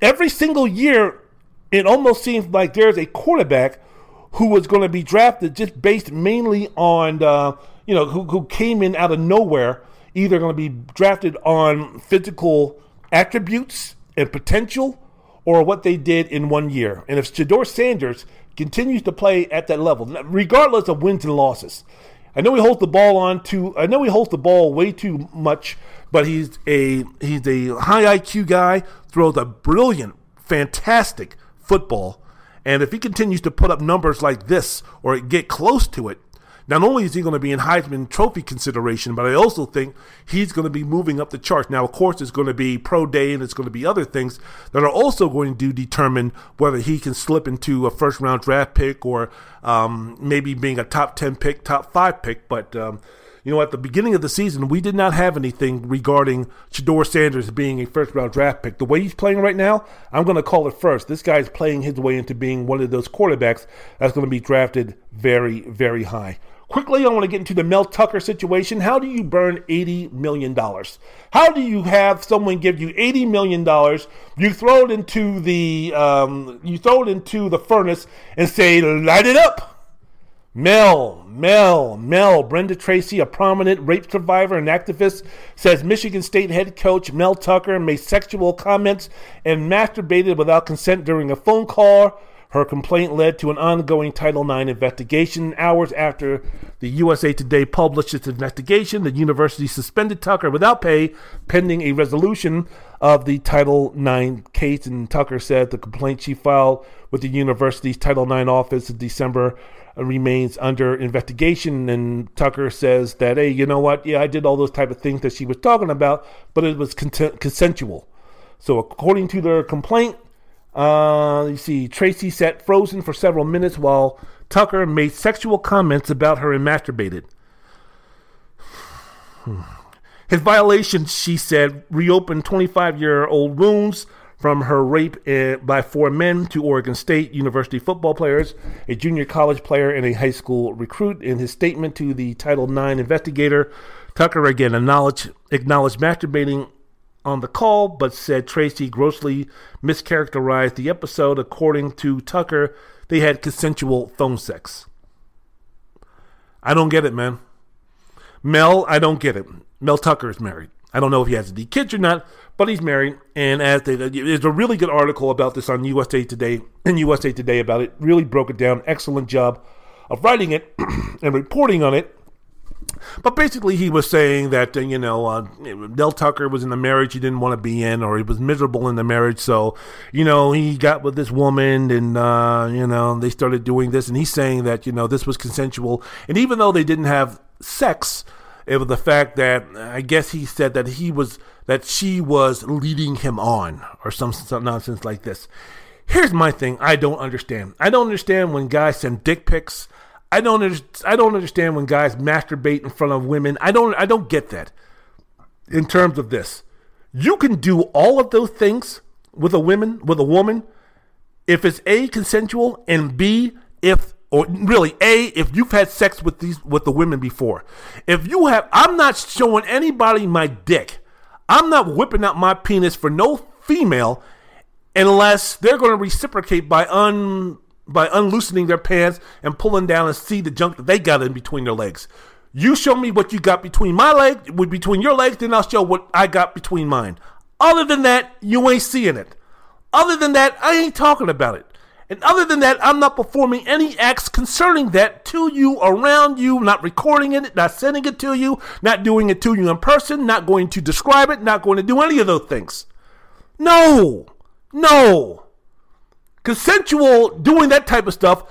every single year, it almost seems like there's a quarterback who was going to be drafted just based mainly on, uh, you know, who, who came in out of nowhere, either going to be drafted on physical attributes and potential or what they did in one year. And if Shedeur Sanders continues to play at that level, regardless of wins and losses, I know he holds the ball on too. I know he holds the ball way too much, but he's a he's a high IQ guy. Throws a brilliant, fantastic football, and if he continues to put up numbers like this or get close to it, not only is he going to be in Heisman Trophy consideration, but I also think he's going to be moving up the charts. Now, of course, it's going to be pro day and it's going to be other things that are also going to determine whether he can slip into a first round draft pick or um, maybe being a top 10 pick, top five pick. But, um, you know, at the beginning of the season, we did not have anything regarding Shedeur Sanders being a first round draft pick. The way he's playing right now, I'm going to call it first. This guy's playing his way into being one of those quarterbacks that's going to be drafted very, very high. Quickly, I want to get into the Mel Tucker situation. How do you burn $80 million? How do you have someone give you $80 million? You throw it into the um, you throw it into the furnace and say, light it up. Mel, Mel, Mel, Brenda Tracy, a prominent rape survivor and activist, says Michigan State head coach Mel Tucker made sexual comments and masturbated without consent during a phone call her complaint led to an ongoing Title IX investigation. Hours after the USA Today published its investigation, the university suspended Tucker without pay, pending a resolution of the Title IX case. And Tucker said the complaint she filed with the university's Title IX office in December remains under investigation. And Tucker says that, hey, you know what? Yeah, I did all those type of things that she was talking about, but it was consensual. So, according to their complaint, uh, you see, Tracy sat frozen for several minutes while Tucker made sexual comments about her and masturbated. His violations, she said, reopened 25 year old wounds from her rape eh, by four men to Oregon State University football players, a junior college player, and a high school recruit. In his statement to the Title IX investigator, Tucker again acknowledged, acknowledged masturbating on the call, but said Tracy grossly mischaracterized the episode. According to Tucker, they had consensual phone sex. I don't get it, man. Mel, I don't get it. Mel Tucker is married. I don't know if he has any kids or not, but he's married. And as they, there's a really good article about this on USA Today and USA Today about it. Really broke it down. Excellent job of writing it and reporting on it. But basically, he was saying that, uh, you know, uh, Mel Tucker was in a marriage he didn't want to be in, or he was miserable in the marriage. So, you know, he got with this woman and, uh, you know, they started doing this. And he's saying that, you know, this was consensual. And even though they didn't have sex, it was the fact that I guess he said that he was, that she was leading him on, or some, some nonsense like this. Here's my thing I don't understand. I don't understand when guys send dick pics I don't I don't understand when guys masturbate in front of women. I don't I don't get that. In terms of this, You can do all of those things with a woman, with a woman, if it's A consensual and B if or really A if you've had sex with these with the women before. If you have I'm not showing anybody my dick. I'm not whipping out my penis for no female unless they're going to reciprocate by un by unloosening their pants and pulling down and see the junk that they got in between their legs. You show me what you got between my leg, between your legs, then I'll show what I got between mine. Other than that, you ain't seeing it. Other than that, I ain't talking about it. And other than that, I'm not performing any acts concerning that to you, around you, not recording it, not sending it to you, not doing it to you in person, not going to describe it, not going to do any of those things. No, no. Consensual doing that type of stuff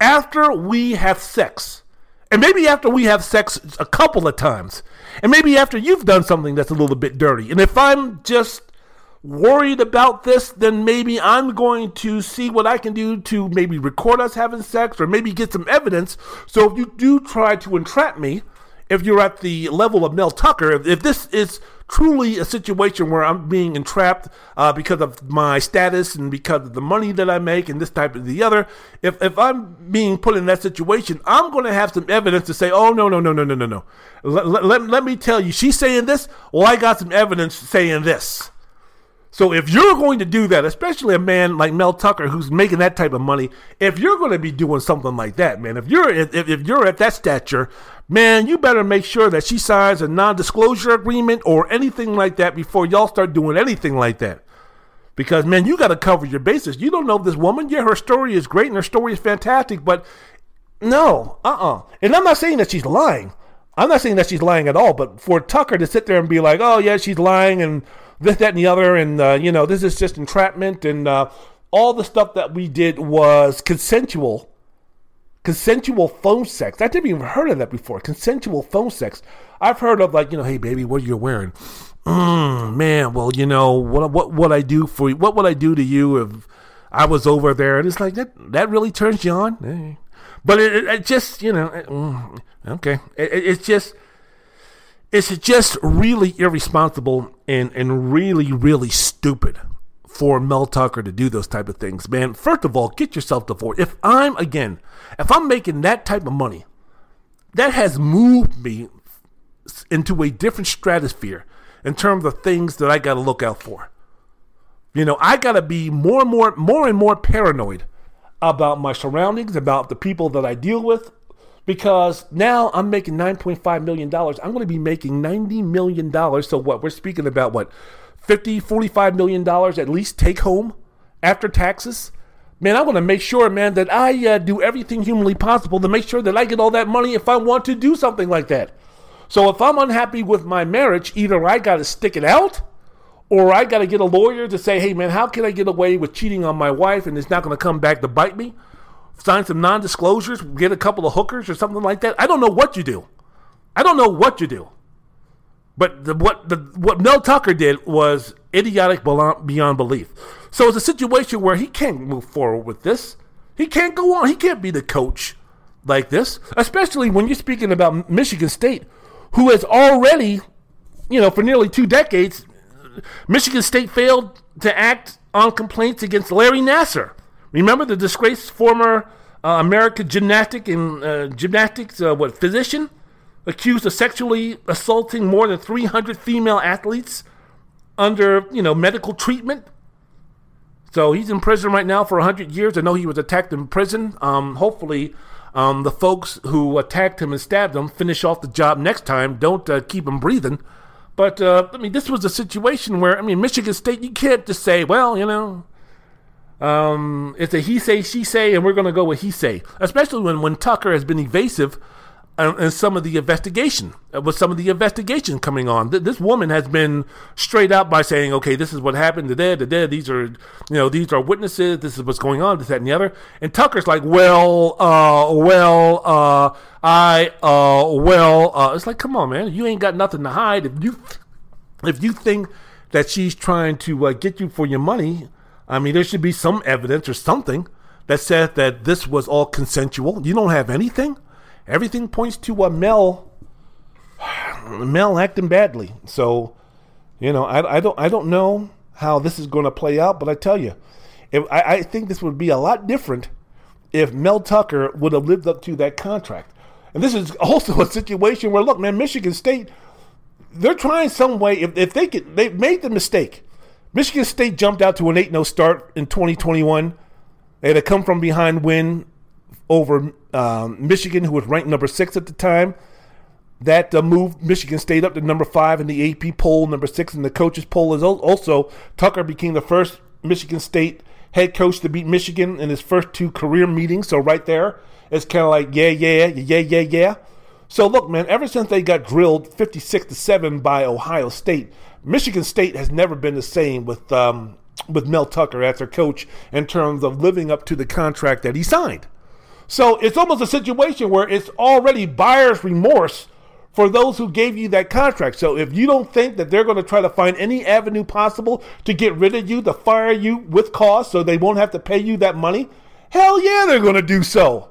after we have sex. And maybe after we have sex a couple of times. And maybe after you've done something that's a little bit dirty. And if I'm just worried about this, then maybe I'm going to see what I can do to maybe record us having sex or maybe get some evidence. So if you do try to entrap me, if you're at the level of Mel Tucker, if, if this is truly a situation where I'm being entrapped uh, because of my status and because of the money that I make and this type of the other, if, if I'm being put in that situation, I'm going to have some evidence to say, oh, no, no, no, no, no, no, no. Let, let, let me tell you, she's saying this. Well, I got some evidence saying this. So if you're going to do that, especially a man like Mel Tucker who's making that type of money, if you're going to be doing something like that, man, if you're if, if you're at that stature, man, you better make sure that she signs a non-disclosure agreement or anything like that before y'all start doing anything like that. Because man, you got to cover your bases. You don't know this woman. Yeah, her story is great and her story is fantastic, but no, uh-uh. And I'm not saying that she's lying. I'm not saying that she's lying at all, but for Tucker to sit there and be like, "Oh yeah, she's lying," and this, that, and the other, and uh, you know, this is just entrapment, and uh, all the stuff that we did was consensual, consensual phone sex. I never even heard of that before. Consensual phone sex. I've heard of like, you know, hey baby, what are you wearing? Mm, man, well, you know, what what what I do for you? What would I do to you if I was over there? And it's like that that really turns you on. Eh. But it, it, it, just, you know, it, mm, okay, it's just it's just really irresponsible and, and really, really stupid for Mel Tucker to do those type of things, man. First of all, get yourself divorced. If I'm again, if I'm making that type of money, that has moved me into a different stratosphere in terms of things that I got to look out for. You know, I got to be more and more, more and more paranoid about my surroundings, about the people that I deal with, because now I'm making $9.5 million. I'm going to be making $90 million. So, what? We're speaking about what? 50, 45 million dollars at least take home after taxes. Man, I want to make sure, man, that I uh, do everything humanly possible to make sure that I get all that money if I want to do something like that. So if I'm unhappy with my marriage, either I got to stick it out or I got to get a lawyer to say, hey, man, how can I get away with cheating on my wife and it's not going to come back to bite me? Sign some non disclosures, get a couple of hookers or something like that. I don't know what you do. I don't know what you do. But the, what the, what Mel Tucker did was idiotic beyond belief. So it's a situation where he can't move forward with this. He can't go on. He can't be the coach like this, especially when you're speaking about Michigan State, who has already, you know, for nearly two decades, Michigan State failed to act on complaints against Larry Nassar. Remember the disgraced former uh, American gymnastic and uh, gymnastics uh, what physician accused of sexually assaulting more than 300 female athletes under you know medical treatment. So he's in prison right now for 100 years. I know he was attacked in prison. Um, hopefully, um, the folks who attacked him and stabbed him finish off the job next time. Don't uh, keep him breathing. But uh, I mean, this was a situation where I mean, Michigan State, you can't just say, well, you know, um, it's a he say, she say, and we're going to go with he say, especially when, when Tucker has been evasive uh, in some of the investigation, uh, with some of the investigation coming on. This woman has been straight out by saying, okay, this is what happened, da da da these are, you know, these are witnesses, this is what's going on, this, that, and the other. And Tucker's like, well, uh, well, uh, I, uh, well, uh, it's like, come on, man, you ain't got nothing to hide. If you, if you think that she's trying to uh, get you for your money, I mean, there should be some evidence or something that said that this was all consensual. You don't have anything. Everything points to Mel, Mel acting badly. So, You know, I, I don't I don't know how this is going to play out, but I tell you, if, I, I think this would be a lot different if Mel Tucker would have lived up to that contract. And this is also a situation where, look, man, Michigan State, they're trying some way. If, if they could, they made the mistake. Michigan State jumped out to an 8 0 start in 2021. They had a come from behind win over um, Michigan, who was ranked number six at the time. That uh, moved Michigan State up to number five in the AP poll, number six in the coaches poll. Is also Tucker became the first Michigan State head coach to beat Michigan in his first two career meetings. So right there, it's kind of like yeah, yeah, yeah, yeah, yeah. So look, man, ever since they got drilled 56 to seven by Ohio State, Michigan State has never been the same with um, with Mel Tucker as their coach in terms of living up to the contract that he signed. So it's almost a situation where it's already buyer's remorse for those who gave you that contract. So if you don't think that they're going to try to find any avenue possible to get rid of you, to fire you with cause so they won't have to pay you that money, hell yeah, they're going to do so.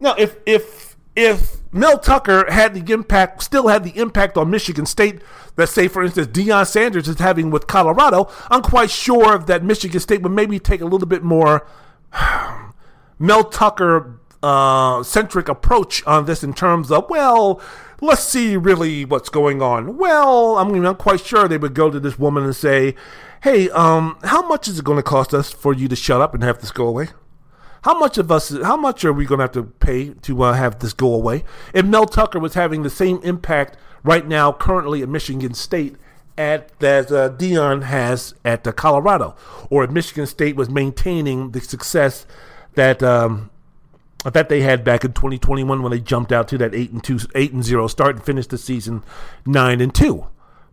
Now, if if if Mel Tucker had the impact, still had the impact on Michigan State that, say, for instance, Deion Sanders is having with Colorado, I'm quite sure that Michigan State would maybe take a little bit more Mel Tucker uh, centric approach on this in terms of, well, let's see really what's going on. Well, I'm not quite sure they would go to this woman and say, hey, um, how much is it going to cost us for you to shut up and have this go away? How much of us? How much are we going to have to pay to uh, have this go away? If Mel Tucker was having the same impact right now, currently at Michigan State, at that uh, Deion has at uh, Colorado, or if Michigan State was maintaining the success that um, that they had back in 2021 when they jumped out to that eight and two, eight and zero start and finished the season nine and two.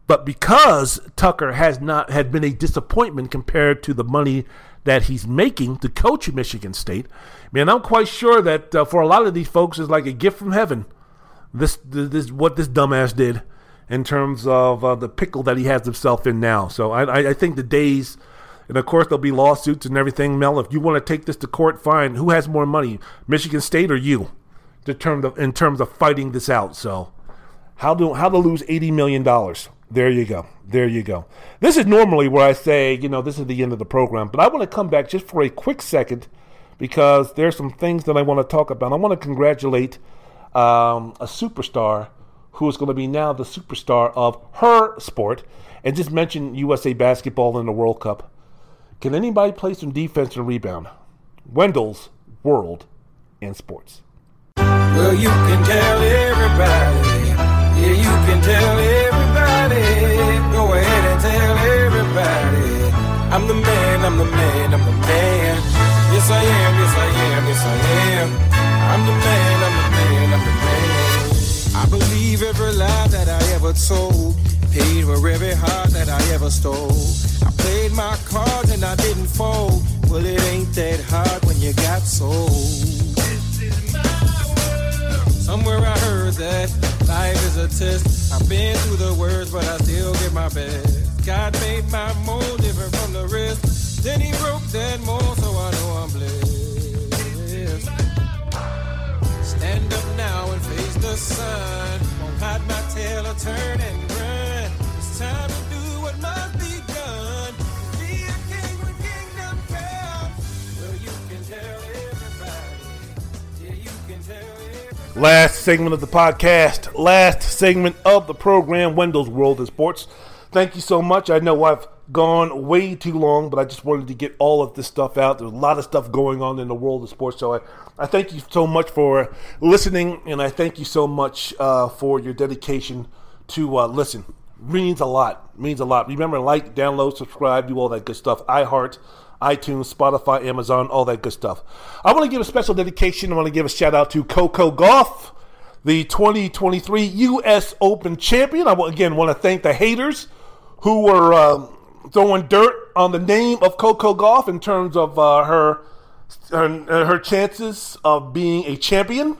But because Tucker has not had been a disappointment compared to the money that he's making to coach Michigan State, man, I'm quite sure that uh, for a lot of these folks is like a gift from heaven. This, this, what this dumbass did in terms of uh, the pickle that he has himself in now. So I, I think the days and of course, there'll be lawsuits and everything. Mel, if you want to take this to court, fine. Who has more money, Michigan State or you, in terms of, in terms of fighting this out? So, how do how to lose eighty million dollars? There you go. There you go. This is normally where I say, you know, this is the end of the program, but I want to come back just for a quick second because there's some things that I want to talk about. I want to congratulate um, a superstar who is going to be now the superstar of her sport, and just mention USA basketball in the World Cup. Can anybody play some defense and rebound? Wendell's World in Sports. Well, you can tell everybody. Yeah, you can tell everybody. Go ahead and tell everybody. I'm the man, I'm the man, I'm the man. Yes, I am, yes, I am, yes, I am. I'm the man, I'm the man, I'm the man. I believe every lie that I ever told. Paid for every heart that I ever stole. I played my cards and I didn't fold. Well, it ain't that hard when you got sold. Somewhere a test. I've been through the worst, but I still give my best. God made my mold different from the rest. Then he broke that mold, so I know I'm blessed. Stand up now and face the sun. Won't hide my tail or turn and run. It's time to do what must be done. Be a king when kingdom come. Well, you can tell everybody. Yeah, you can tell. Last segment of the podcast, last segment of the program, Wendell's World in Sports. Thank you so much. I know I've gone way too long, but I just wanted to get all of this stuff out. There's a lot of stuff going on in the world of sports, so I, I thank you so much for listening, and I thank you so much uh, for your dedication to uh, listen. Means a lot. Means a lot. Remember, like, download, subscribe, do all that good stuff. iHeart, iTunes, Spotify, Amazon, all that good stuff. I want to give a special dedication. I want to give a shout out to Coco Gauff, the 2023 U.S. Open champion. I again want to thank the haters who were um, throwing dirt on the name of Coco Gauff in terms of uh, her, her her chances of being a champion.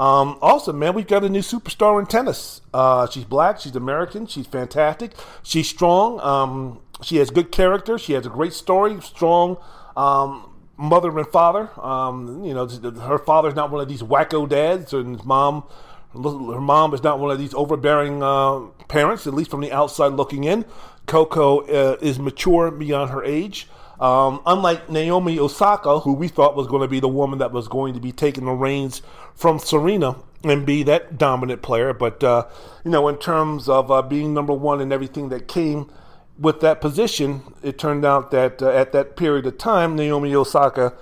Um, also, man, we've got a new superstar in tennis. Uh, she's black. She's American. She's fantastic. She's strong. Um, she has good character. She has a great story. Strong um, mother and father. Um, you know, her father's not one of these wacko dads, and his mom, Her mom is not one of these overbearing uh, parents, at least from the outside looking in. Coco uh, is mature beyond her age. Um, unlike Naomi Osaka, who we thought was going to be the woman that was going to be taking the reins from Serena and be that dominant player, but uh, you know, in terms of uh, being number one and everything that came with that position, it turned out that uh, at that period of time, Naomi Osaka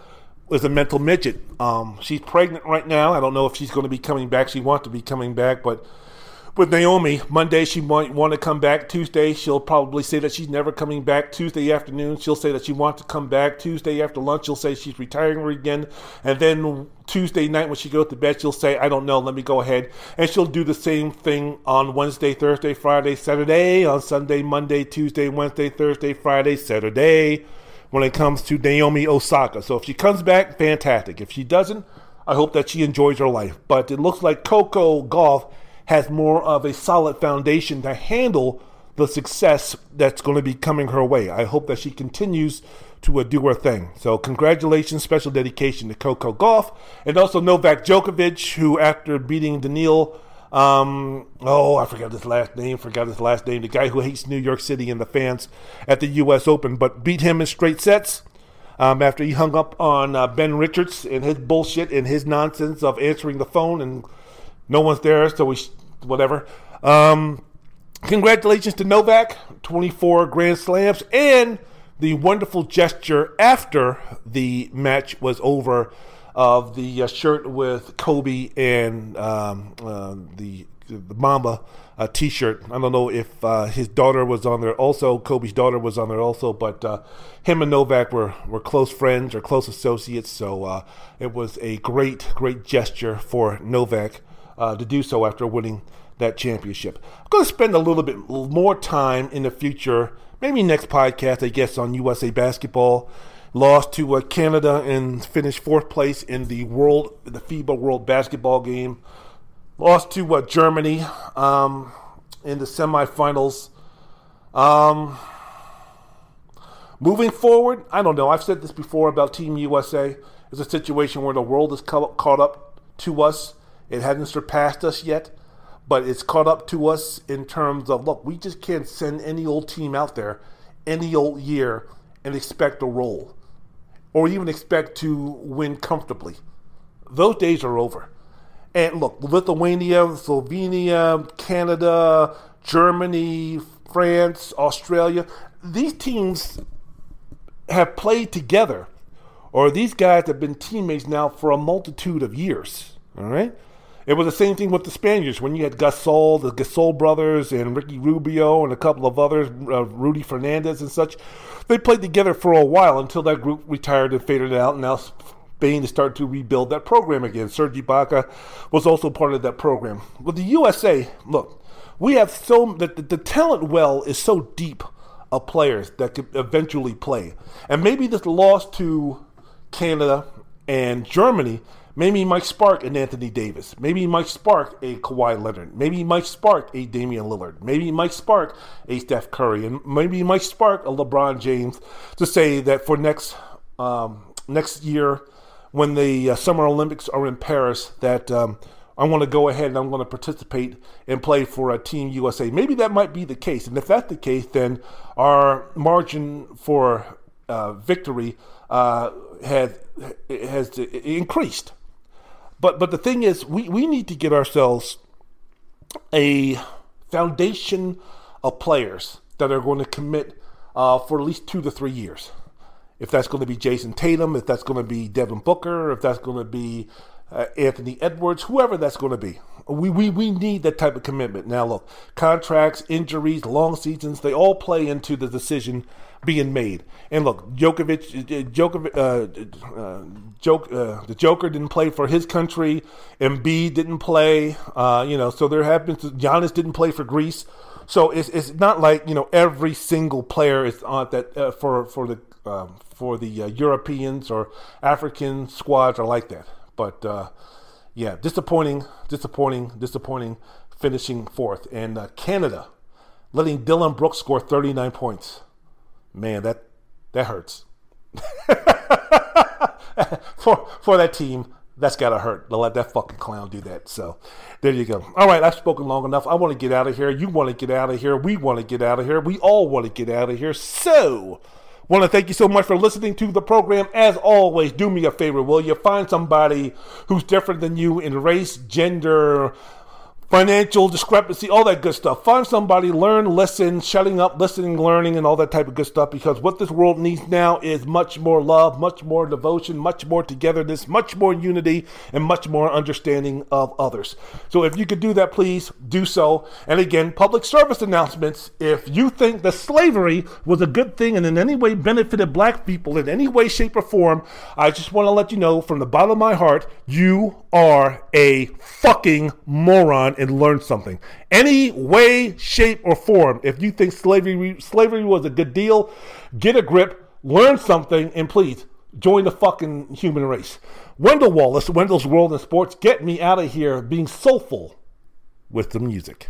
was a mental midget. Um, she's pregnant right now. I don't know if she's going to be coming back. She wants to be coming back, but with Naomi, Monday she might want to come back. Tuesday she'll probably say that she's never coming back. Tuesday afternoon she'll say that she wants to come back. Tuesday after lunch she'll say she's retiring again. And then Tuesday night when she goes to bed she'll say, I don't know, let me go ahead. And she'll do the same thing on Wednesday, Thursday, Friday, Saturday, on Sunday, Monday, Tuesday, Wednesday, Thursday, Friday, Saturday when it comes to Naomi Osaka. So if she comes back, fantastic. If she doesn't, I hope that she enjoys her life. But it looks like Coco Gauff has more of a solid foundation to handle the success that's going to be coming her way. I hope that she continues to uh, do her thing. So, congratulations, special dedication to Coco Gauff and also Novak Djokovic, who after beating Daniil, um, oh, I forgot his last name, forgot his last name, the guy who hates New York City and the fans at the U.S. Open, but beat him in straight sets. Um, after he hung up on uh, Ben Richards and his bullshit and his nonsense of answering the phone and no one's there, so we whatever. Um, congratulations to Novak, 24 Grand Slams, and the wonderful gesture after the match was over of the uh, shirt with Kobe and um, uh, the the Mamba uh, T-shirt. I don't know if uh, his daughter was on there also. Kobe's daughter was on there also, but uh, him and Novak were, were close friends or close associates. So uh, it was a great, great gesture for Novak uh, to do so after winning that championship. I'm going to spend a little bit more time in the future, maybe next podcast, I guess, on USA basketball. Lost to uh, Canada and finished fourth place in the world, the FIBA World Basketball Game. Lost to uh, Germany um, in the semifinals. Um, moving forward, I don't know. I've said this before about Team USA. It's a situation where the world is caught up to us it hasn't surpassed us yet, but it's caught up to us in terms of look, we just can't send any old team out there any old year and expect a roll or even expect to win comfortably. Those days are over. And look, Lithuania, Slovenia, Canada, Germany, France, Australia, these teams have played together, or these guys have been teammates now for a multitude of years. All right? It was the same thing with the Spaniards when you had Gasol, the Gasol brothers, and Ricky Rubio, and a couple of others, uh, Rudy Fernandez and such. They played together for a while until that group retired and faded out. And now Spain is starting to rebuild that program again. Serge Ibaka was also part of that program. With the USA, look, we have so the, the, the talent well is so deep of players that could eventually play, and maybe this loss to Canada and Germany Maybe Mike spark and Anthony Davis. Maybe Mike spark a Kawhi Leonard. Maybe Mike spark a Damian Lillard. Maybe Mike spark a Steph Curry. And maybe Mike spark a LeBron James to say that for next um, next year, when the uh, Summer Olympics are in Paris, that um, I want to go ahead and I'm going to participate and play for a Team USA. Maybe that might be the case. And if that's the case, then our margin for uh, victory uh, has, has increased. But but the thing is, we, we need to get ourselves a foundation of players that are going to commit uh, for at least two to three years. If that's going to be Jayson Tatum, if that's going to be Devin Booker, if that's going to be uh, Anthony Edwards, whoever that's going to be. We, we, we need that type of commitment. Now, look, contracts, injuries, long seasons, they all play into the decision being made. And look, Djokovic, Djokovic, uh, uh, uh, the Joker didn't play for his country. Embiid didn't play. Uh, you know, so there have been Giannis didn't play for Greece. So it's, it's not like you know every single player is on that uh, for for the um, for the uh, Europeans or African squads are like that. But uh, yeah, disappointing, disappointing, disappointing finishing fourth. And uh, Canada letting Dillon Brooks score 39 points. Man, that that hurts. for for that team, That's gotta hurt to let that fucking clown do that. So there you go. All right, I've spoken long enough. I want to get out of here. You want to get out of here. We want to get out of here. We all want to get out of here. So want to thank you so much for listening to the program. As always, do me a favor, will you? Find somebody who's different than you in race, gender, financial discrepancy, all that good stuff. Find somebody, learn, listen, shutting up, listening, learning, and all that type of good stuff because what this world needs now is much more love, much more devotion, much more togetherness, much more unity, and much more understanding of others. So if you could do that, please do so. And again, public service announcements. If you think that slavery was a good thing and in any way benefited black people in any way, shape, or form, I just want to let you know from the bottom of my heart, you are a fucking moron and learn something. Any way, shape, or form, if you think slavery slavery was a good deal, get a grip, learn something, and please join the fucking human race. Wendell Wallace, Wendell's World in Sports, get me out of here being soulful with the music.